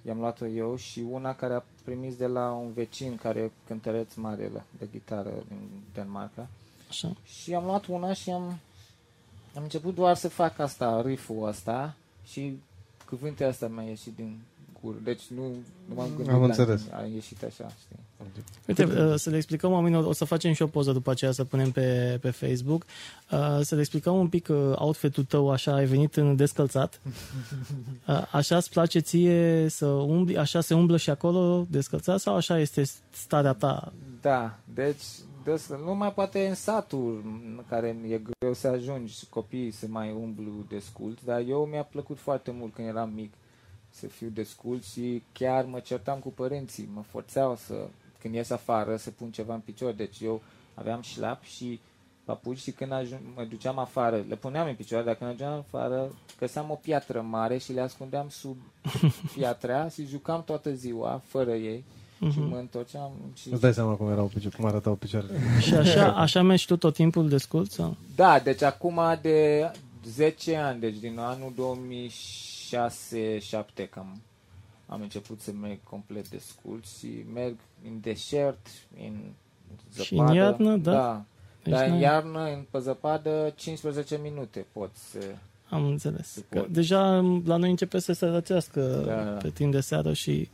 Speaker 3: i-am luat-o eu și una care a primit de la un vecin care e cântăreț mare la- de gitară din Danemarca.
Speaker 1: Așa.
Speaker 3: Și am luat una și am, am început doar să fac asta, riff-ul ăsta și cuvintele astea mi-a ieșit din gură. Deci nu, nu m-am gândit
Speaker 2: Am
Speaker 3: la
Speaker 2: înțeles.
Speaker 3: A ieșit așa, știi?
Speaker 1: Uite, uh, să le explicăm oamenilor, o să facem și o poză după aceea să punem pe, pe Facebook, uh, să le explicăm un pic uh, outfit-ul tău, așa ai venit în descălțat. Uh, Așa îți place ție să umbli, așa se umblă și acolo descălțat sau așa este starea ta?
Speaker 3: Da, deci des, nu mai poate în satul în care e greu să ajungi copiii să mai umblu desculți, dar eu mi-a plăcut foarte mult când eram mic să fiu descult și chiar mă certam cu părinții, mă forțeau să, când ies afară, să pun ceva în picior, deci eu aveam șlap și papuci și când ajung, mă duceam afară, le puneam în picioare, dar când ajungeam afară, găseam o piatră mare și le ascundeam sub piatra și jucam toată ziua, fără ei, și mă întorceam și...
Speaker 2: Îți dai seama cum erau picioare, cum arătau picioarele.
Speaker 1: Și așa, așa mergi tu tot timpul descult? Sau?
Speaker 3: Da, deci acum de 10 ani, deci din anul 2006-7 cam. Am început să merg complet descult și merg în deșert, în zăpadă.
Speaker 1: Și în iarnă, da?
Speaker 3: Da.
Speaker 1: Deci
Speaker 3: Dar în
Speaker 1: n-ai-
Speaker 3: iarnă, în pe zăpadă, 15 minute poți să...
Speaker 1: Am înțeles.
Speaker 3: Se
Speaker 1: Că
Speaker 3: poate.
Speaker 1: deja la noi începe să se răcească
Speaker 3: Da, da.
Speaker 1: pe timp de seară și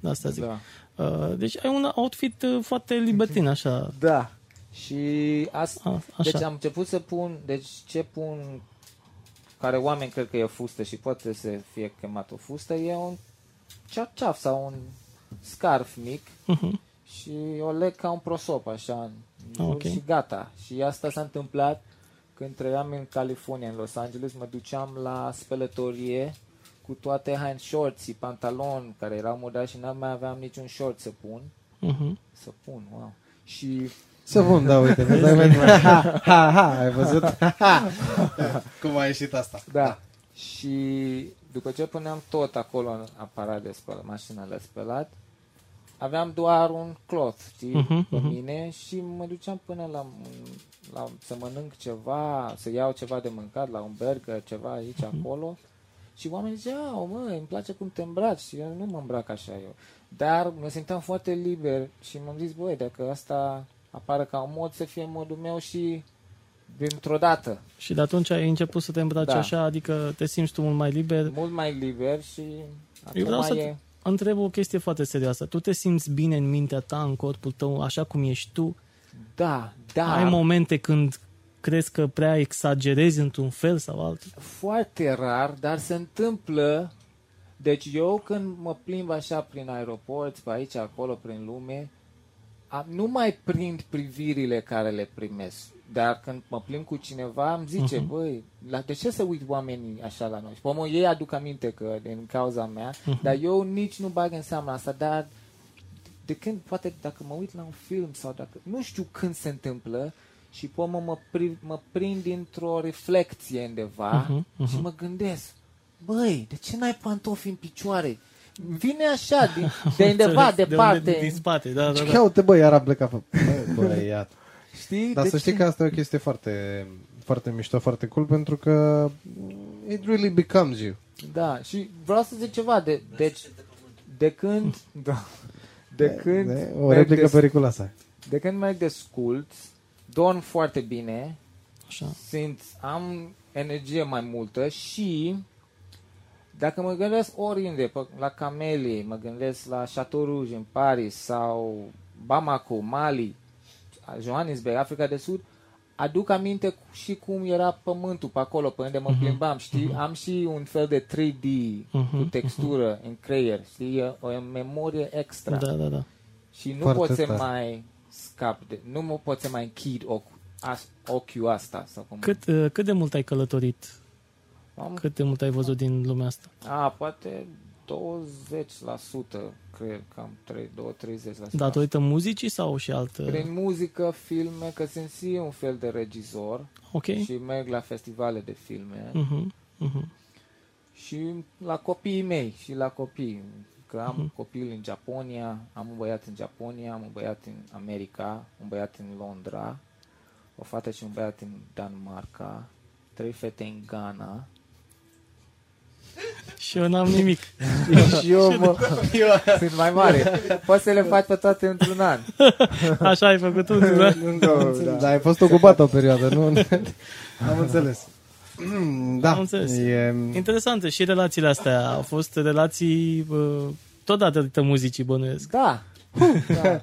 Speaker 1: de asta zic.
Speaker 3: Da.
Speaker 1: Uh, deci ai un outfit uh, foarte libertin, așa.
Speaker 3: da. Și asta,
Speaker 1: A, așa.
Speaker 3: Deci am început să pun, deci ce pun, care oameni cred că e o fustă și poate să fie chemat o fustă, e un ceaf sau un scarf mic
Speaker 1: Mhm.
Speaker 3: și o leg ca un prosop, așa, în jur
Speaker 1: Ok.
Speaker 3: și gata. Și asta s-a întâmplat când trăiam în California, în Los Angeles, mă duceam la spălătorie cu toate hand shorts și pantaloni care erau modați și n-am mai aveam niciun short să pun.
Speaker 1: Mhm.
Speaker 3: Să pun, wow. Și
Speaker 2: Să bun, da, uite, vezi, ai venit. ha, ha, ha, ai văzut? Ha. Cum a ieșit asta?
Speaker 3: Da. Și după ce puneam tot acolo în aparat de spălat, mașina de spălat, aveam doar un cloth, știi,
Speaker 1: Mhm,
Speaker 3: pe
Speaker 1: mhm.
Speaker 3: mine și mă duceam până la, la să mănânc ceva, să iau ceva de mâncat, la un burger, ceva aici,
Speaker 1: Mhm.
Speaker 3: acolo. Și oamenii ziceau, mă, îmi place cum te îmbraci și eu nu mă îmbrac așa eu. Dar mă simteam foarte liber și m-am zis, băi, dacă asta apare ca un mod, să fie modul meu și dintr-o dată.
Speaker 1: Și de atunci ai început să te îmbraci
Speaker 3: Da.
Speaker 1: așa, adică te simți tu mult mai liber.
Speaker 3: mult mai liber și
Speaker 1: Eu vreau
Speaker 3: acum
Speaker 1: să
Speaker 3: e...
Speaker 1: te întreb o chestie foarte serioasă. Tu te simți bine în mintea ta, în corpul tău, așa cum ești tu?
Speaker 3: Da, da,
Speaker 1: Ai momente când crezi că prea exagerezi într-un fel sau altul?
Speaker 3: foarte rar, dar se întâmplă. Deci eu când mă plimb așa prin aeroport, pe aici, acolo, prin lume, am, nu mai prind privirile care le primesc. Dar când mă plimb cu cineva, îmi zice,
Speaker 1: Mhm.
Speaker 3: băi, la, de ce să uit oamenii așa la noi? Și pe urmă, ei aduc aminte că din cauza mea,
Speaker 1: Mhm.
Speaker 3: dar eu nici nu bag în seama asta, dar de când, poate dacă mă uit la un film sau dacă, nu știu când se întâmplă și pe urmă mă, pri, mă prind dintr-o reflecție undeva
Speaker 1: Mhm, mhm.
Speaker 3: și mă gândesc, băi, de ce n-ai pantofi în picioare? Vine așa, din, de undeva,
Speaker 1: Înțeles,
Speaker 3: departe,
Speaker 1: De unde, din spate, da, da,
Speaker 2: Și
Speaker 1: da.
Speaker 2: Ia uite, bă, iar a plecat. Bă, bă, iată.
Speaker 3: Știi?
Speaker 2: Dar
Speaker 3: De
Speaker 2: să știi
Speaker 3: ce?
Speaker 2: că asta e o chestie foarte, foarte mișto, foarte cool, pentru că it really becomes you.
Speaker 3: Da, și vreau să zic ceva, de, deci, de când, da, de când,
Speaker 2: De, o
Speaker 3: merg
Speaker 2: replică
Speaker 3: de,
Speaker 2: periculoasă.
Speaker 3: de când merg de scult, dorm foarte bine,
Speaker 1: Așa.
Speaker 3: simt, am energie mai multă și dacă mă gândesc oriunde, pe, la Camelie, mă gândesc la Chateau Rouge în Paris sau Bamako, Mali, Johannesburg, Africa de Sud, aduc aminte cu- și cum era pământul pe acolo, pe unde mă plimbam, știi? Am și un fel de 3D cu
Speaker 1: Mhm,
Speaker 3: textură în creier, știi? E o memorie extra.
Speaker 1: Da, da, da.
Speaker 3: Și nu
Speaker 2: Foarte
Speaker 3: pot să
Speaker 2: tare.
Speaker 3: mai scap de, nu mă pot să mai închid ochi, as, ochiul asta. Sau cum
Speaker 1: Cât, uh, cât de mult ai călătorit?
Speaker 3: am,
Speaker 1: Cât de mult ai văzut din lumea asta?
Speaker 3: A, poate 20%, cred, cam 3, 2-30%.
Speaker 1: Datorită muzicii sau și altă?
Speaker 3: Prin muzică, filme, că sunt și un fel de regizor
Speaker 1: Ok.
Speaker 3: și merg la festivale de filme
Speaker 1: Mhm, mhm.
Speaker 3: și la copiii mei și la copii. Că am
Speaker 1: Mhm.
Speaker 3: copil în Japonia, am un băiat în Japonia, am un băiat în America, un băiat în Londra, o fată și un băiat în Danemarca, trei fete în Ghana.
Speaker 1: Și eu n-am nimic.
Speaker 3: și eu, mă, sunt mai mare. Poți să le faci pe toate într-un an.
Speaker 1: Așa ai făcut tu, da?
Speaker 2: Da, Dar ai fost ocupată o perioadă, nu? Am înțeles. Da,
Speaker 1: Am înțeles.
Speaker 2: e...
Speaker 1: Interesante și relațiile astea. Au fost relații uh, tot datorită muzicii, bănuiesc.
Speaker 3: Da. da.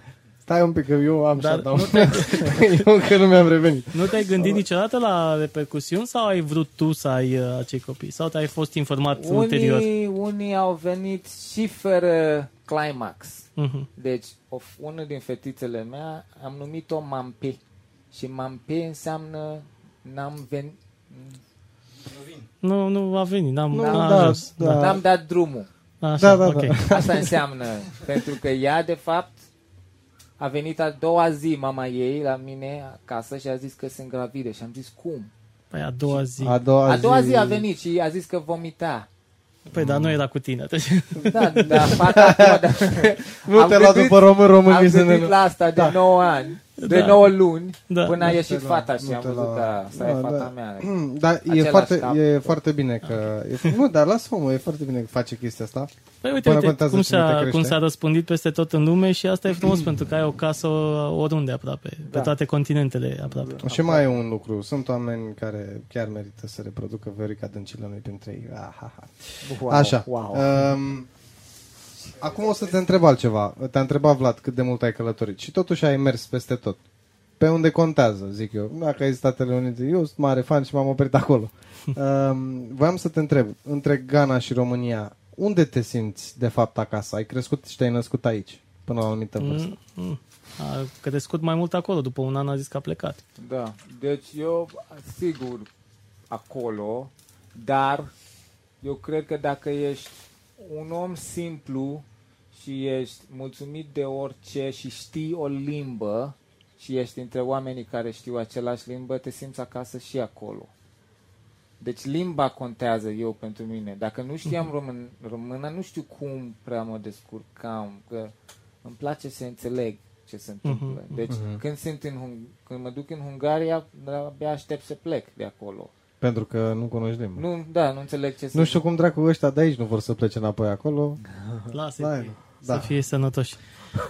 Speaker 2: Stai un pic, că eu am
Speaker 1: Dar
Speaker 2: shutdown.
Speaker 1: nu te,
Speaker 2: eu încă nu mi-am revenit.
Speaker 1: nu te-ai gândit niciodată la repercusiuni sau ai vrut tu să ai uh, acei copii? Sau te-ai fost informat ulterior?
Speaker 3: Unii, unii au venit și fără climax.
Speaker 1: Mhm.
Speaker 3: Deci, o, f- una din fetițele mea am numit-o Mampe. Și Mampe înseamnă n-am venit,
Speaker 1: Nu, nu a venit, n-am,
Speaker 2: Nu,
Speaker 1: n-a
Speaker 2: da,
Speaker 1: ajuns.
Speaker 2: da.
Speaker 3: n-am dat drumul.
Speaker 1: Așa,
Speaker 2: Da, da,
Speaker 1: ok.
Speaker 2: da.
Speaker 3: Asta înseamnă, pentru că ea, de fapt, a venit a doua zi mama ei la mine acasă și a zis că sunt gravide și am zis cum?
Speaker 1: Păi a doua zi.
Speaker 2: A doua,
Speaker 3: A doua zi a venit și a zis că vomita.
Speaker 1: Păi, dar nu era cu tine.
Speaker 3: Da, da, fata acum, da.
Speaker 2: Nu
Speaker 3: Am
Speaker 2: te lua
Speaker 3: gândit-
Speaker 2: după român,
Speaker 3: Am
Speaker 2: român să
Speaker 3: gândit
Speaker 2: ne...
Speaker 3: la asta de
Speaker 2: Da.
Speaker 3: 9 ani. De
Speaker 1: Da.
Speaker 3: 9 luni
Speaker 1: Da.
Speaker 3: până a
Speaker 2: Nu
Speaker 3: ieșit
Speaker 2: te
Speaker 3: fata
Speaker 2: la-
Speaker 3: și
Speaker 2: nu
Speaker 3: am
Speaker 2: te
Speaker 3: văzut,
Speaker 2: la-
Speaker 3: da, asta
Speaker 2: Da,
Speaker 3: e fata
Speaker 2: da.
Speaker 3: mea.
Speaker 2: Da, e
Speaker 3: Același
Speaker 2: foarte,
Speaker 3: cap.
Speaker 2: e foarte bine că... E, nu, dar lasă mă, e foarte bine că face chestia asta.
Speaker 1: Păi uite,
Speaker 2: Până
Speaker 1: uite
Speaker 2: contează
Speaker 1: cum,
Speaker 2: cine te
Speaker 1: s-a,
Speaker 2: crește.
Speaker 1: cum s-a răspândit peste tot în lume și asta e frumos pentru că ai o casă oriunde aproape, pe
Speaker 3: Da.
Speaker 1: toate continentele aproape.
Speaker 2: Și mai e un lucru. Sunt oameni care chiar merită să reproducă Viorica Dăncilă noi printre ei. Ah, ha, ha.
Speaker 3: Wow,
Speaker 2: Așa.
Speaker 3: Wow.
Speaker 2: Um, acum o să te întreb altceva. Te-a întrebat Vlad cât de mult ai călătorit și totuși ai mers peste tot. Pe unde contează, zic eu. Dacă ai Statele Unite, eu sunt mare fan și m-am oprit acolo. Um, voiam să te întreb, între Ghana și România, unde te simți de fapt acasă? Ai crescut și te-ai născut aici, până la o anumită vârstă.
Speaker 1: Mm, mm. A crescut mai mult acolo, după un an a zis că a plecat.
Speaker 3: Da, deci eu, sigur, acolo, dar eu cred că dacă ești un om simplu și ești mulțumit de orice și știi o limbă și ești între oamenii care știu același limbă, te simți acasă și acolo. Deci limba contează eu pentru mine. Dacă nu știam român, română, nu știu cum prea mă descurcam, că îmi place să înțeleg ce se întâmplă.
Speaker 1: Mhm.
Speaker 3: Deci
Speaker 2: Mhm.
Speaker 3: când, sunt în, Hung- când mă duc în Ungaria, abia aștept să plec de acolo.
Speaker 2: Pentru că nu cunoști limba.
Speaker 3: Nu, da, nu înțeleg ce
Speaker 2: Nu știu cum dracu ăștia de aici nu vor să plece înapoi acolo.
Speaker 1: Lasă
Speaker 2: Da,
Speaker 1: să
Speaker 2: da.
Speaker 1: fie sănătoși.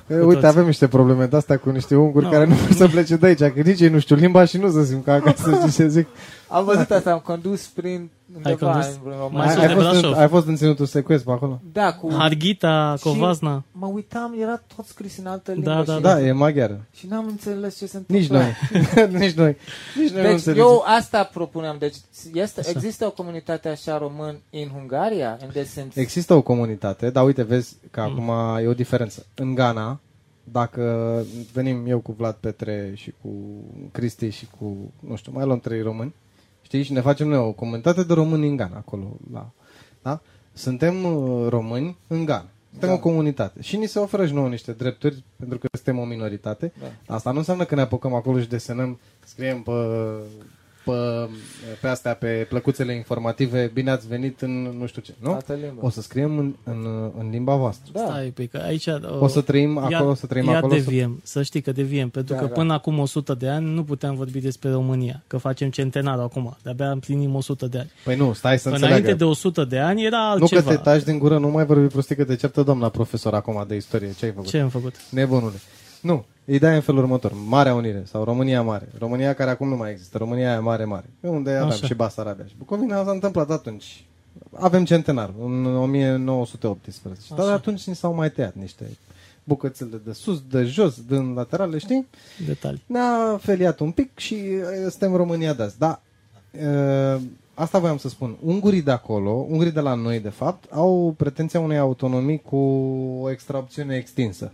Speaker 2: E, uite,
Speaker 1: toți.
Speaker 2: avem niște probleme de astea cu niște unguri
Speaker 1: No.
Speaker 2: care nu vor să plece de aici, că nici ei nu știu limba și nu se simt ca acasă, știi ce zic?
Speaker 3: Am văzut asta, am condus prin undeva
Speaker 1: condus?
Speaker 3: în
Speaker 1: Mai
Speaker 3: România.
Speaker 1: sus
Speaker 2: Ai,
Speaker 1: de
Speaker 2: ai, fost în,
Speaker 1: Brașov.
Speaker 2: ai fost în ținutul secvest pe acolo?
Speaker 3: Da, cu...
Speaker 1: Harghita,
Speaker 3: Și
Speaker 1: Covazna.
Speaker 3: Mă uitam, era tot scris în altă limbă.
Speaker 1: Da, da,
Speaker 3: și,
Speaker 2: Da, e maghiară.
Speaker 3: și n-am înțeles ce se întâmplă.
Speaker 2: Nici noi. Nici noi. Nici noi nu
Speaker 3: Deci
Speaker 2: înțelegem.
Speaker 3: eu asta propuneam. Deci este, există o comunitate așa român în Ungaria? In the sense...
Speaker 2: Există o comunitate, dar uite, vezi că
Speaker 1: Mm.
Speaker 2: acum e o diferență. În Ghana, dacă venim eu cu Vlad Petre și cu Cristi și cu, nu știu, mai luăm trei români, știi, și ne facem noi o comunitate de români în Ghana, acolo, la, da? Suntem uh, români în Ghana. Suntem
Speaker 3: Da.
Speaker 2: o comunitate. Și ni se oferă și nouă niște drepturi, pentru că suntem o minoritate.
Speaker 3: Da.
Speaker 2: Asta nu înseamnă că ne apucăm acolo și desenăm, scriem pe, pe, pe astea, pe plăcuțele informative, bine ați venit în nu știu ce, nu?
Speaker 3: Altă limbă.
Speaker 2: O să scriem în, în, în limba voastră.
Speaker 3: Da.
Speaker 1: Stai, pe că aici...
Speaker 2: O să trăim acolo, o să trăim
Speaker 1: ia
Speaker 2: acolo. Să...
Speaker 1: deviem, să știi că deviem, pentru
Speaker 3: Da,
Speaker 1: că
Speaker 3: da.
Speaker 1: până acum 100 de ani nu puteam vorbi despre România, că facem centenarul acum, de-abia împlinim 100 de ani.
Speaker 2: Păi nu, stai să
Speaker 1: Înainte
Speaker 2: înțeleagă.
Speaker 1: de 100 de ani era
Speaker 2: Nu
Speaker 1: altceva.
Speaker 2: că te taci din gură, nu mai vorbi prostii că te certă doamna profesor acum de istorie. Ce ai făcut?
Speaker 1: Ce am făcut?
Speaker 2: Nebunule. Nu. Ideea e în felul următor. Marea Unire sau România Mare. România care acum nu mai există. România aia mare, mare. Pe unde aveam
Speaker 1: Așa.
Speaker 2: și Basarabia și Bucovina s-a întâmplat atunci. Avem centenar, în 1918. Dar
Speaker 1: Așa.
Speaker 2: atunci ni s-au mai tăiat niște bucățele de sus, de jos, din laterale, știi?
Speaker 1: Detalii.
Speaker 2: ne-a feliat un pic și uh, suntem România de azi. Da, uh, asta voiam să spun. Ungurii de acolo, ungurii de la noi, de fapt, au pretenția unei autonomii cu o extraopțiune extinsă.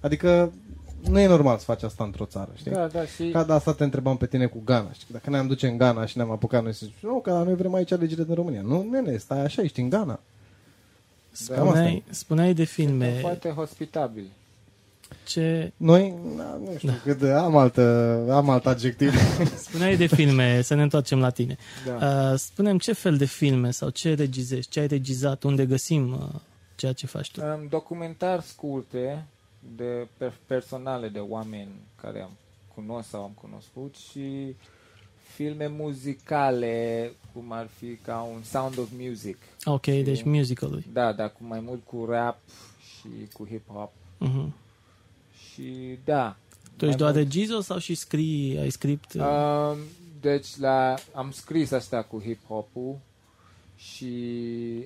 Speaker 2: Adică nu e normal să faci asta într-o țară, știi?
Speaker 3: Da, da, și...
Speaker 2: Ca de asta te întrebam pe tine cu Ghana. Știi? Dacă ne-am duce în Ghana și ne-am apucat noi să zicem, nu, că noi vrem aici legile din România. Nu, nene, stai așa, ești în Ghana. Cam asta
Speaker 1: Spuneai, spuneai de
Speaker 3: Suntem
Speaker 1: filme.
Speaker 3: foarte hospitabili.
Speaker 1: Ce,
Speaker 2: Noi, na, nu știu, da. cât de, am, altă, am alt adjectiv.
Speaker 1: spuneai de filme, să ne întoarcem la tine.
Speaker 3: Da.
Speaker 1: Uh, spunem ce fel de filme sau ce regizești, ce ai regizat, unde găsim uh, ceea ce faci tu.
Speaker 3: Um, documentar scurte de per- personale de oameni care am cunosc sau am cunoscut și filme muzicale, cum ar fi ca un Sound of Music.
Speaker 1: Ok, deci musicaluri.
Speaker 3: Da, dar cu mai mult cu rap și cu hip-hop.
Speaker 1: Uh-huh.
Speaker 3: Și da.
Speaker 1: Tu
Speaker 3: mai
Speaker 1: ești doar
Speaker 3: mult.
Speaker 1: regizor sau și scrii, ai script? Uh,
Speaker 3: Um, deci la, am scris asta cu hip-hop-ul și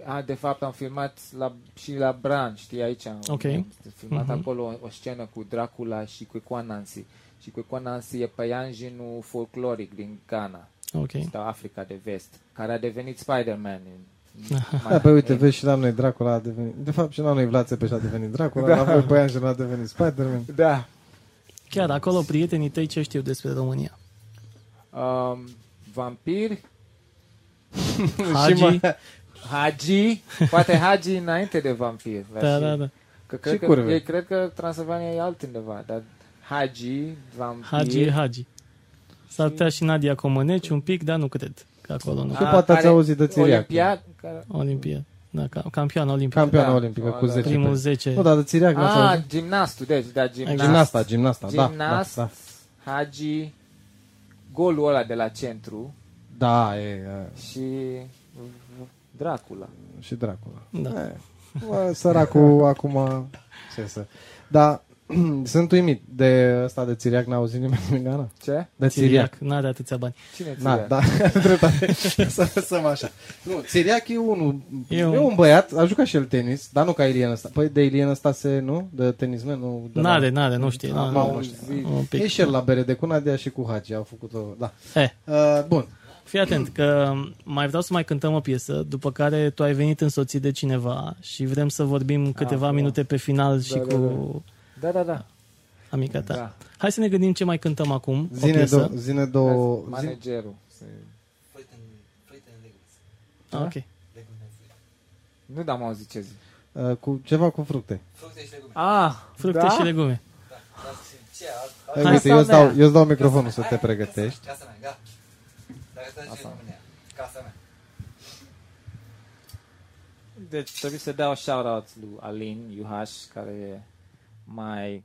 Speaker 3: a, de fapt am filmat la, și la Bran, știi, aici am
Speaker 1: Ok.
Speaker 3: am filmat
Speaker 1: Mhm.
Speaker 3: acolo o, o scenă cu Dracula și cu Nancy. Și cu Nancy e păianjenul folcloric din Ghana,
Speaker 1: ok.
Speaker 3: sau Africa de Vest, care a devenit Spider-Man. În,
Speaker 2: Da, pe uite, vezi și la noi Dracula a devenit... De fapt, și la noi Vlad Țepeș a devenit Dracula, da. la voi Păianjen a devenit Spider-Man.
Speaker 3: Da.
Speaker 1: Chiar acolo prietenii tăi ce știu despre România?
Speaker 3: Um, vampiri,
Speaker 1: Hagi?
Speaker 2: mai-
Speaker 3: Hagi, poate Hagi înainte de vampir.
Speaker 1: Da,
Speaker 3: și-
Speaker 1: da, da.
Speaker 3: Că cred
Speaker 2: Și
Speaker 3: că,
Speaker 2: curve.
Speaker 3: ei cred că Transilvania e altundeva, dar Hagi, vampir...
Speaker 1: Hagi e Hagi. S-ar putea și Nadia Comăneci un pic, dar nu cred că acolo nu.
Speaker 2: Și poate ați auzit de Țiriac.
Speaker 3: Olimpiad, care...
Speaker 1: Olimpia. Da, ca- campioană olimpică.
Speaker 2: Campioană
Speaker 3: Da.
Speaker 2: olimpică cu
Speaker 3: Da,
Speaker 2: 10
Speaker 1: Primul
Speaker 2: pe...
Speaker 1: 10.
Speaker 2: Nu, dar de Țiriac n-ați
Speaker 3: Ah,
Speaker 2: auzit?
Speaker 3: gimnastul, deci, da, gimnast.
Speaker 2: Gimnasta, gimnasta, da, da,
Speaker 3: Gimnast.
Speaker 2: da.
Speaker 3: Hagi, golul ăla de la centru
Speaker 2: Da, e, e
Speaker 3: și Dracula.
Speaker 2: și Dracula.
Speaker 1: Da.
Speaker 2: E, bă, săracul acum, ce să... Da, sunt uimit de ăsta de țiriac, n-a auzit nimeni nimic, Ana?
Speaker 3: Ce?
Speaker 2: De țiriac.
Speaker 1: N-are atâția bani.
Speaker 3: Cine
Speaker 2: Na,
Speaker 3: ție?
Speaker 2: da, dreptate. să lăsăm așa. Nu, Țiriac e unul, e,
Speaker 1: E
Speaker 2: un...
Speaker 1: un-
Speaker 2: e un băiat, a jucat și el tenis, dar nu ca Ilien ăsta. Păi de Ilien ăsta se, nu? De tenismen, nu? De la-
Speaker 1: N-are, n-are, nu știe.
Speaker 2: Am
Speaker 1: Nu, nu,
Speaker 2: auzit.
Speaker 1: un pic.
Speaker 2: E și el la bere de cu Nadia și cu Hagi, au făcut-o, da.
Speaker 1: Eh,
Speaker 2: Uh, bun.
Speaker 1: Fii atent, că mai vreau să mai cântăm o piesă, după care tu ai venit însoțit de cineva și vrem să vorbim câteva
Speaker 3: da.
Speaker 1: minute pe final și
Speaker 3: Da, da,
Speaker 1: cu
Speaker 3: Da, da, da.
Speaker 1: amica ta.
Speaker 3: da.
Speaker 1: Hai să ne gândim ce mai cântăm acum. o
Speaker 2: Zine,
Speaker 1: piesă.
Speaker 2: do- zine două... Zi...
Speaker 3: Managerul.
Speaker 1: Ah, ok.
Speaker 3: Nu da, am auzit ce zic.
Speaker 2: Uh, cu ceva cu fructe.
Speaker 3: Ah,
Speaker 1: Fructe
Speaker 3: da?
Speaker 1: și legume.
Speaker 2: Hai,
Speaker 1: Hai
Speaker 2: uite,
Speaker 3: să
Speaker 2: eu îți,
Speaker 3: mea.
Speaker 2: dau, eu îți dau microfonul să te pregătești.
Speaker 4: Casa mea, gata. Dacă te duci în România, casa mea.
Speaker 3: Deci trebuie să dau shout-out lui Alin Iuhaș, care e my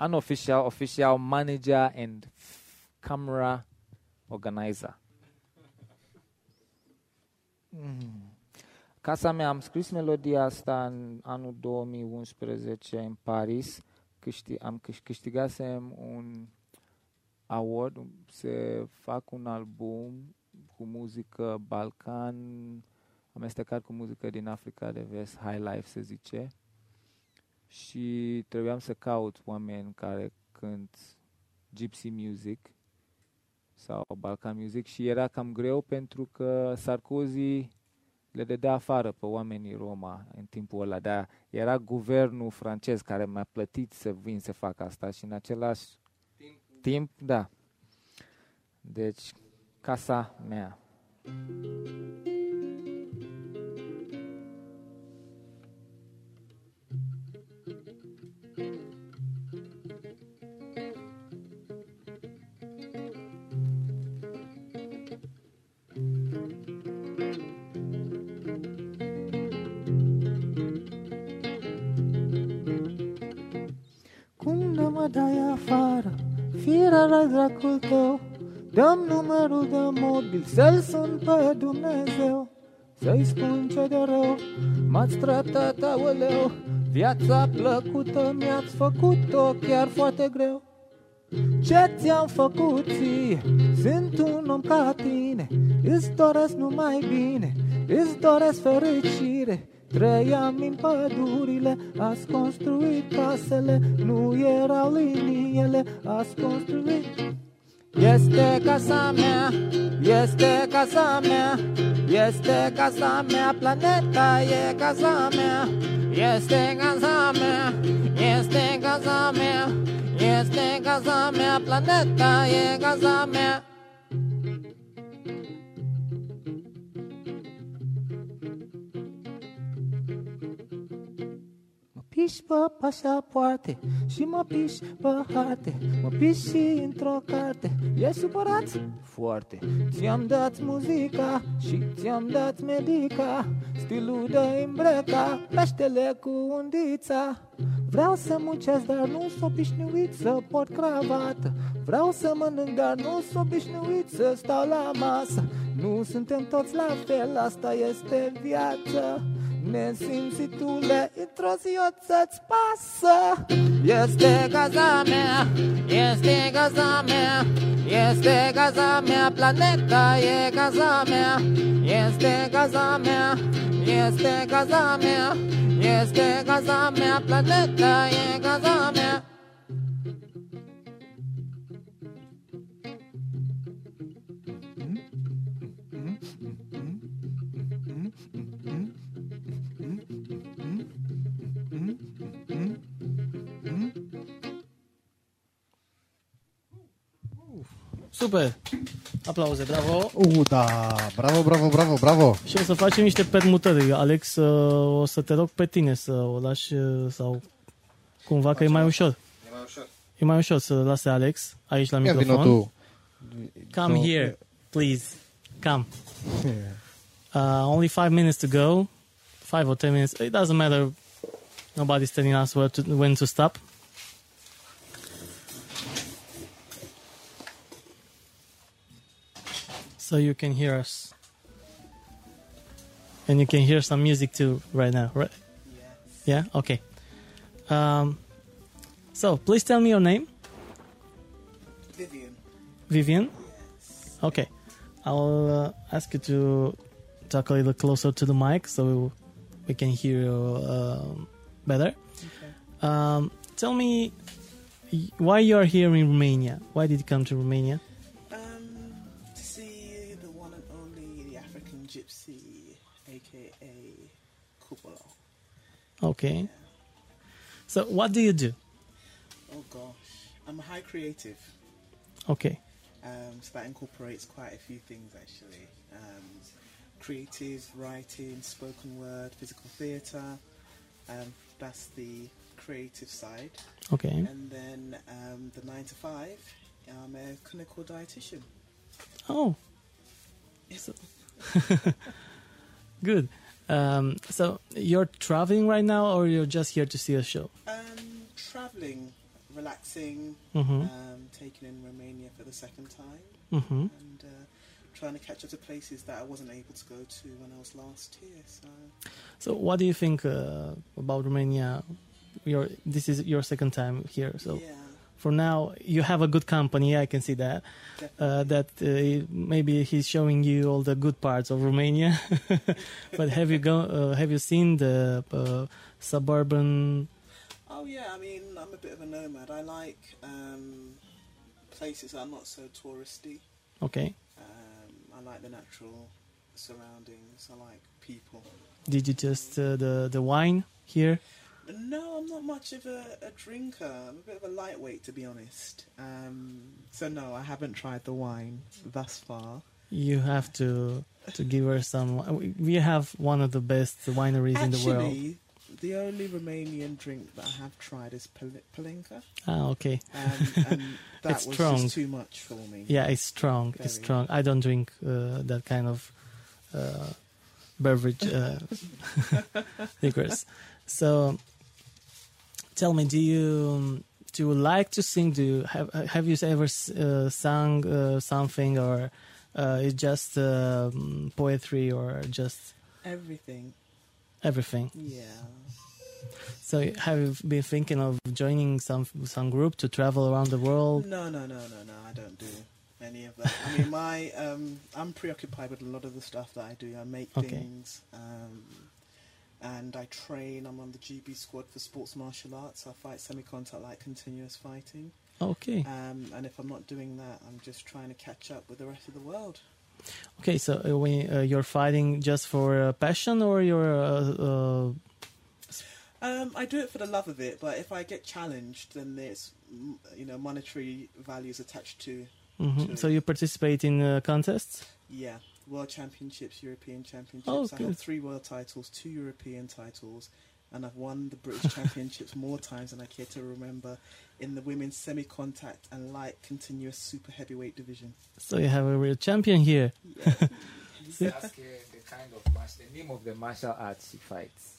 Speaker 3: unofficial, official manager and camera organizer. Mm. Casa mea, am scris melodia asta în anul 2011 în Paris. Câști, am câș- câștigasem un award, să fac un album cu muzică balcan, amestecat cu muzică din Africa de Vest, High Life se zice. Și trebuiam să caut oameni care cânt gypsy music sau Balkan music și era cam greu pentru că Sarkozy le dădea afară pe oamenii Roma în timpul ăla, dar era guvernul francez care mi-a plătit să vin să fac asta și în același timp, timp da. Deci, casa mea. Cum firea dracul tău, Dăm numărul de mobil, să-l sun pe Dumnezeu, Să-i spun ce de rău m-ați tratat, aoleu, Viața plăcută mi-ați făcut-o chiar foarte greu. Ce ți-am făcut ție? Sunt un om ca tine Îți doresc numai bine Îți doresc fericire Trăiam în pădurile Ați construit casele Nu erau liniile Ați construit. Este casa mea Este casa mea Este casa mea Planeta e casa mea Este casa mea Este casa mea este casa mea, planeta e casa mea piși pe pașapoarte și mă piși pe harte. Mă piși și într-o carte. E supărat? Foarte. Ți-am dat muzica și ți-am dat medica. Stilul de îmbrăca Peștele cu undița. Vreau să muncesc, dar nu sunt obișnuit să port cravată. Vreau să mănânc, dar nu sunt obișnuit să stau la masă. Nu suntem toți la fel, asta este viață Nesimțitule, într-o zi o să-ți pasă. Este casa mea, este casa mea Este casa mea, planeta e casa mea. Este casa mea, este casa mea Este casa mea, planeta e casa mea
Speaker 1: Super! Aplauze, bravo!
Speaker 2: Uh, da, bravo, bravo, bravo, bravo.
Speaker 1: Și o să facem niște permutări. Alex, uh, o să te rog pe tine să o lași uh, sau cumva că e mai ușor.
Speaker 2: E mai ușor.
Speaker 1: E mai ușor să lase Alex aici la
Speaker 2: Ia vină
Speaker 1: microfon.
Speaker 2: tu.
Speaker 1: Come
Speaker 2: So-
Speaker 1: here, please. Come. Uh, only five minutes to go. Five or ten minutes. It doesn't matter. Nobody's telling us where to, when to stop. So you can hear us. And you can hear some music too right now, right?
Speaker 5: Yes.
Speaker 1: Yeah? Okay. Um, so, please tell me your name.
Speaker 5: Vivian.
Speaker 1: Vivian?
Speaker 5: Yes.
Speaker 1: Okay. I'll uh, ask you to talk a little closer to the mic so we can hear you um better.
Speaker 5: Okay.
Speaker 1: Um, tell me why you are here in Romania. Why did you come to Romania?
Speaker 5: Aka Kupola.
Speaker 1: Okay. So, what do you do?
Speaker 5: Oh gosh, I'm a high creative.
Speaker 1: Okay.
Speaker 5: Um, so that incorporates quite a few things actually. Um, creative writing, spoken word, physical theatre. Um, that's the creative side.
Speaker 1: Okay.
Speaker 5: And then um, the nine to five, I'm a clinical dietitian.
Speaker 1: Oh, So- good. Um, so you're traveling right now, or you're just here to see a show?
Speaker 5: Um, traveling, relaxing,
Speaker 1: Mm-hmm.
Speaker 5: um, taking in Romania for the second time,
Speaker 1: Mm-hmm.
Speaker 5: and uh, trying to catch up to places that I wasn't able to go to when I was last here. So
Speaker 1: So, what do you think uh, about Romania? Your this is your second time here, so
Speaker 5: yeah,
Speaker 1: for now you have a good company. I can see that. Uh, that uh, maybe he's showing you all the good parts of Romania. but have you go? Uh, have you seen the uh, suburban?
Speaker 5: Oh yeah, I mean I'm a bit of a nomad. I like um, places that are not so touristy.
Speaker 1: Okay.
Speaker 5: Um, I like the natural surroundings. I like people.
Speaker 1: Did you just uh, the the wine here?
Speaker 5: No, I'm not much of a, a drinker. I'm a bit of a lightweight, to be honest. Um, so no, I haven't tried the wine thus far.
Speaker 1: You have to to give her some. we- We have one of the best wineries in the world.
Speaker 5: Actually, the only Romanian drink that I have tried is Palinka,
Speaker 1: Ah, okay.
Speaker 5: um, and that
Speaker 1: It's
Speaker 5: was
Speaker 1: strong.
Speaker 5: just too much for me.
Speaker 1: Yeah, it's strong. It's strong. I don't drink uh, that kind of uh, beverage uh, liquors. So, tell me, do you do you like to sing? Do you have have you ever uh, sung uh, something, or uh, it's just um, poetry, or just
Speaker 5: Everything.
Speaker 1: everything?
Speaker 5: Yeah.
Speaker 1: So, have you been thinking of joining some some group to travel around the world?
Speaker 5: No, no, no, no, no. I don't do any of that. I mean, my um, I'm preoccupied with a lot of the stuff that I do. I make
Speaker 1: Okay.
Speaker 5: things, um, and I train. I'm on the GB squad for sports martial arts. I fight semi-contact like continuous fighting.
Speaker 1: Okay.
Speaker 5: Um, and if I'm not doing that, I'm just trying to catch up with the rest of the world.
Speaker 1: Okay, so uh, when uh, you're fighting just for uh, passion, or you're uh, uh,
Speaker 5: Um, I do it for the love of it, but if I get challenged, then there's mm, you know monetary values attached to
Speaker 1: mhm.
Speaker 5: Sure.
Speaker 1: so you participate in uh, contests?
Speaker 5: Yeah, World Championships, European Championships.
Speaker 1: Oh,
Speaker 5: I
Speaker 1: good.
Speaker 5: have three world titles, two European titles, and I've won the British Championships more times than I care to remember in the women's semi-contact and light continuous super heavyweight division.
Speaker 1: So you have a real champion here.
Speaker 5: Yeah.
Speaker 3: Ask uh, the kind of martial, the name of the martial arts she fights.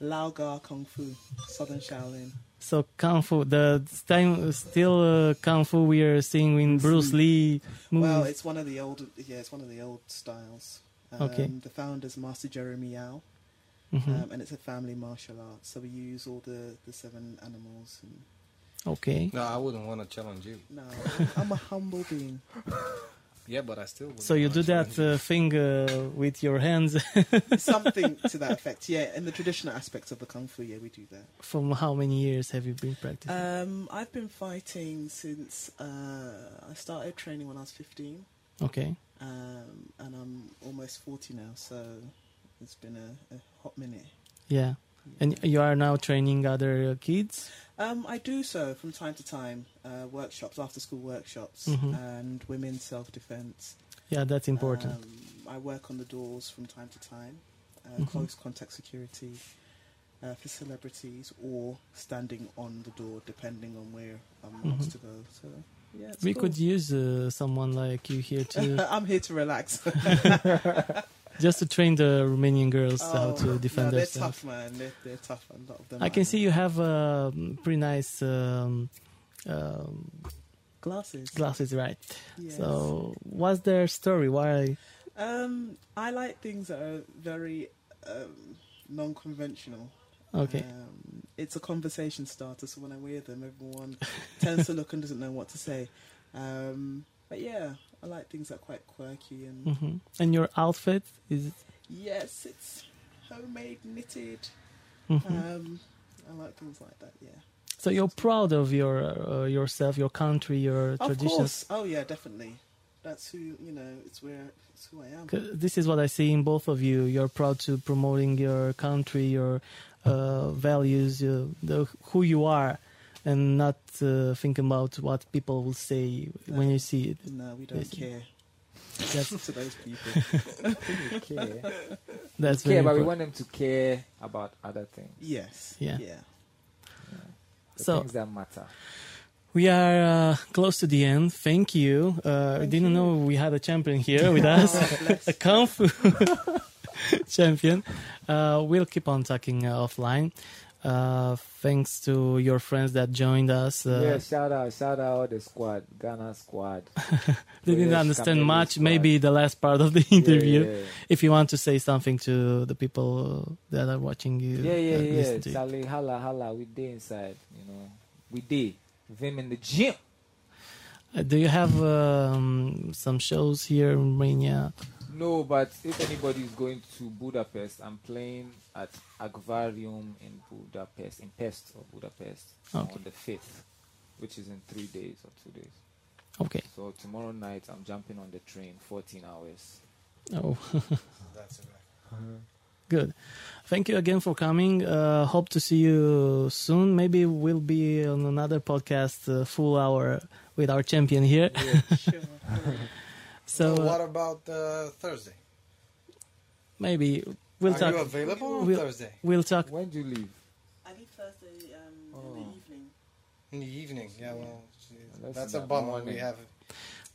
Speaker 5: Lao Ga Kung Fu, Southern Shaolin.
Speaker 1: So kung fu, the time still uh, kung fu we are seeing in Bruce Lee movies.
Speaker 5: Well, it's one of the old, yeah, it's one of the old styles. Um,
Speaker 1: Okay.
Speaker 5: The founder's Master Jeremy Yao,
Speaker 1: Mhm.
Speaker 5: um, and it's a family martial art. So we use all the, the seven animals. And
Speaker 1: okay.
Speaker 2: No, I wouldn't want to challenge you.
Speaker 5: no, I'm a humble being.
Speaker 2: Yeah, but I still.
Speaker 1: So you do that uh, thing uh, with your hands
Speaker 5: Something to that effect. Yeah, in the traditional aspects of the kung fu, yeah, we do that.
Speaker 1: from how many years have you been practicing?
Speaker 5: Um, I've been fighting since uh, I started training when I was 15,
Speaker 1: okay.
Speaker 5: um, and I'm almost 40 now, so it's been a, a hot minute.
Speaker 1: Yeah. And you are now training other uh, kids?
Speaker 5: Um, I do so from time to time, uh, workshops, after school workshops,
Speaker 1: Mhm.
Speaker 5: and women's self defense.
Speaker 1: Yeah, that's important.
Speaker 5: Um, I work on the doors from time to time, uh,
Speaker 1: Mhm.
Speaker 5: close contact security uh, for celebrities, or standing on the door, depending on where I'm
Speaker 1: Mhm.
Speaker 5: asked to go. So, yeah,
Speaker 1: we
Speaker 5: cool.
Speaker 1: could use uh, someone like you here to
Speaker 5: I'm here to relax.
Speaker 1: just to train the Romanian girls how
Speaker 5: Oh,
Speaker 1: to defend
Speaker 5: no, they're
Speaker 1: themselves.
Speaker 5: tough, man. They're, they're tough. A lot of them.
Speaker 1: I can see you have a pretty nice um, um,
Speaker 5: Glasses.
Speaker 1: Glasses, right?
Speaker 5: Yes.
Speaker 1: So, what's their story? Why?
Speaker 5: Um, I like things that are very um, non-conventional.
Speaker 1: Okay.
Speaker 5: Um, it's a conversation starter, so when I wear them, everyone tends to look and doesn't know what to say. Um, but yeah, I like things that are quite quirky and
Speaker 1: hmm And your outfit is.
Speaker 5: yes, it's homemade, knitted.
Speaker 1: mhm.
Speaker 5: Um, I like things like that. Yeah.
Speaker 1: so you're proud of your uh, yourself, your country, your
Speaker 5: Of
Speaker 1: traditions.
Speaker 5: course. Oh yeah, definitely. That's who you know. It's where it's who I am.
Speaker 1: This is what I see in both of you. You're proud to promoting your country, your uh, values, uh, the, who you are, and not uh, thinking about what people will say when you see it.
Speaker 5: No, we don't
Speaker 1: Yes.
Speaker 5: care.
Speaker 1: That's
Speaker 5: to those people.
Speaker 3: We care.
Speaker 1: that's
Speaker 3: care,
Speaker 1: very
Speaker 3: but we want them to care about other things.
Speaker 5: yes.
Speaker 1: Yeah.
Speaker 5: Yeah.
Speaker 3: The
Speaker 1: So-
Speaker 3: things that matter.
Speaker 1: We are uh, close to the end. Thank you. Uh, I
Speaker 5: Thank
Speaker 1: didn't
Speaker 5: you.
Speaker 1: know we had a champion here with us, a kung fu champion. Uh, we'll keep on talking uh, offline. Uh, thanks to your friends that joined us. Uh,
Speaker 3: yeah, shout out, shout out the squad, Ghana squad.
Speaker 1: They didn't understand much.
Speaker 3: squad.
Speaker 1: Maybe the last part of the interview.
Speaker 3: Yeah, yeah.
Speaker 1: If you want to say something to the people that are watching you,
Speaker 3: Yeah, yeah,
Speaker 1: uh,
Speaker 3: yeah.
Speaker 1: listen to you.
Speaker 3: Charlie, holla, holla. We day inside, you know. We day. Them in the gym.
Speaker 1: Uh, do you have um, some shows here in Romania?
Speaker 3: No, but if anybody is going to Budapest, I'm playing at Aquarium in Budapest, in Pest or Budapest,
Speaker 1: Okay.
Speaker 3: on the 5th, which is in three days or two days.
Speaker 1: Okay.
Speaker 3: So tomorrow night, I'm jumping on the train, 14 hours.
Speaker 1: Oh,
Speaker 2: That's it.
Speaker 1: good. Thank you again for coming. Uh, hope to see you soon. Maybe we'll be on another podcast, uh, full hour with our champion here.
Speaker 5: Sure.
Speaker 1: So
Speaker 2: what
Speaker 1: uh,
Speaker 2: about uh, Thursday?
Speaker 1: maybe we'll
Speaker 2: Are
Speaker 1: talk.
Speaker 2: Are you available on
Speaker 1: We'll-
Speaker 2: Thursday
Speaker 1: We'll talk.
Speaker 3: When do you leave?
Speaker 5: I leave Thursday um, in
Speaker 3: Oh.
Speaker 5: the evening.
Speaker 2: in the evening? Yeah, well,
Speaker 3: That's
Speaker 2: that's a
Speaker 3: the
Speaker 2: bummer.
Speaker 3: morning.
Speaker 2: We have.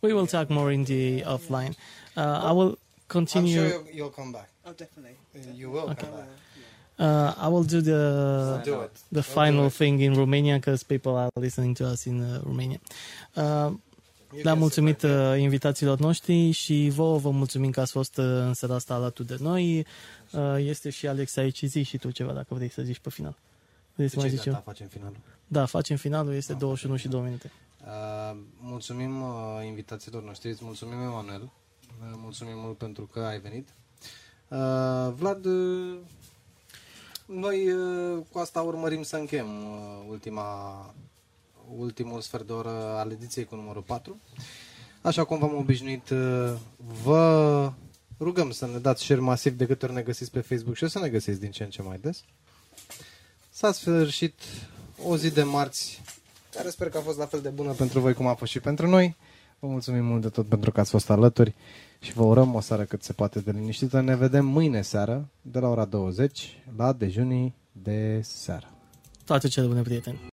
Speaker 1: We will talk more in the offline. Uh, I will
Speaker 2: I'm
Speaker 1: continue.
Speaker 2: sure you'll, you'll come back.
Speaker 5: Oh, definitely.
Speaker 2: Uh, You will
Speaker 5: I
Speaker 2: come
Speaker 5: will.
Speaker 2: back.
Speaker 1: Uh, I will do the
Speaker 2: do
Speaker 1: the
Speaker 2: Don't
Speaker 1: final
Speaker 2: do
Speaker 1: thing in Romania because people are listening to us in uh, Romania. Uh,
Speaker 2: You
Speaker 1: Le-am
Speaker 2: can
Speaker 1: mulțumit
Speaker 2: sit right
Speaker 1: uh, invitațiilor noștri și vouă vă mulțumim că ați fost uh, în seara asta alături de noi. Uh, Este și Alex aici. Zi și tu ceva dacă vrei să zici pe final. Vrei să
Speaker 2: there.
Speaker 1: mai
Speaker 2: De
Speaker 1: zici
Speaker 2: ce
Speaker 1: eu?
Speaker 2: gata, facem finalul?
Speaker 1: Da, facem finalul. Este 21 și 2 minute.
Speaker 2: Uh, mulțumim uh, invitațiilor noștri, îți mulțumim Emanuel, uh, mulțumim mult pentru că ai venit. Uh, Vlad, uh, noi uh, cu asta urmărim să închem uh, ultima, ultimul sfert de oră al ediției cu numărul 4. Așa cum v-am obișnuit, uh, vă rugăm să ne dați share masiv de câte ori ne găsiți pe Facebook și o să ne găsiți din ce în ce mai des. S-a sfârșit o zi de marți care sper că a fost la fel de bună pentru voi cum a fost și pentru noi. Vă mulțumim mult de tot pentru că ați fost alături și vă urăm o seară cât se poate de liniștită. Ne vedem mâine seară de la ora 20 la dejunii de seară.
Speaker 1: Toate cele bune, prieteni!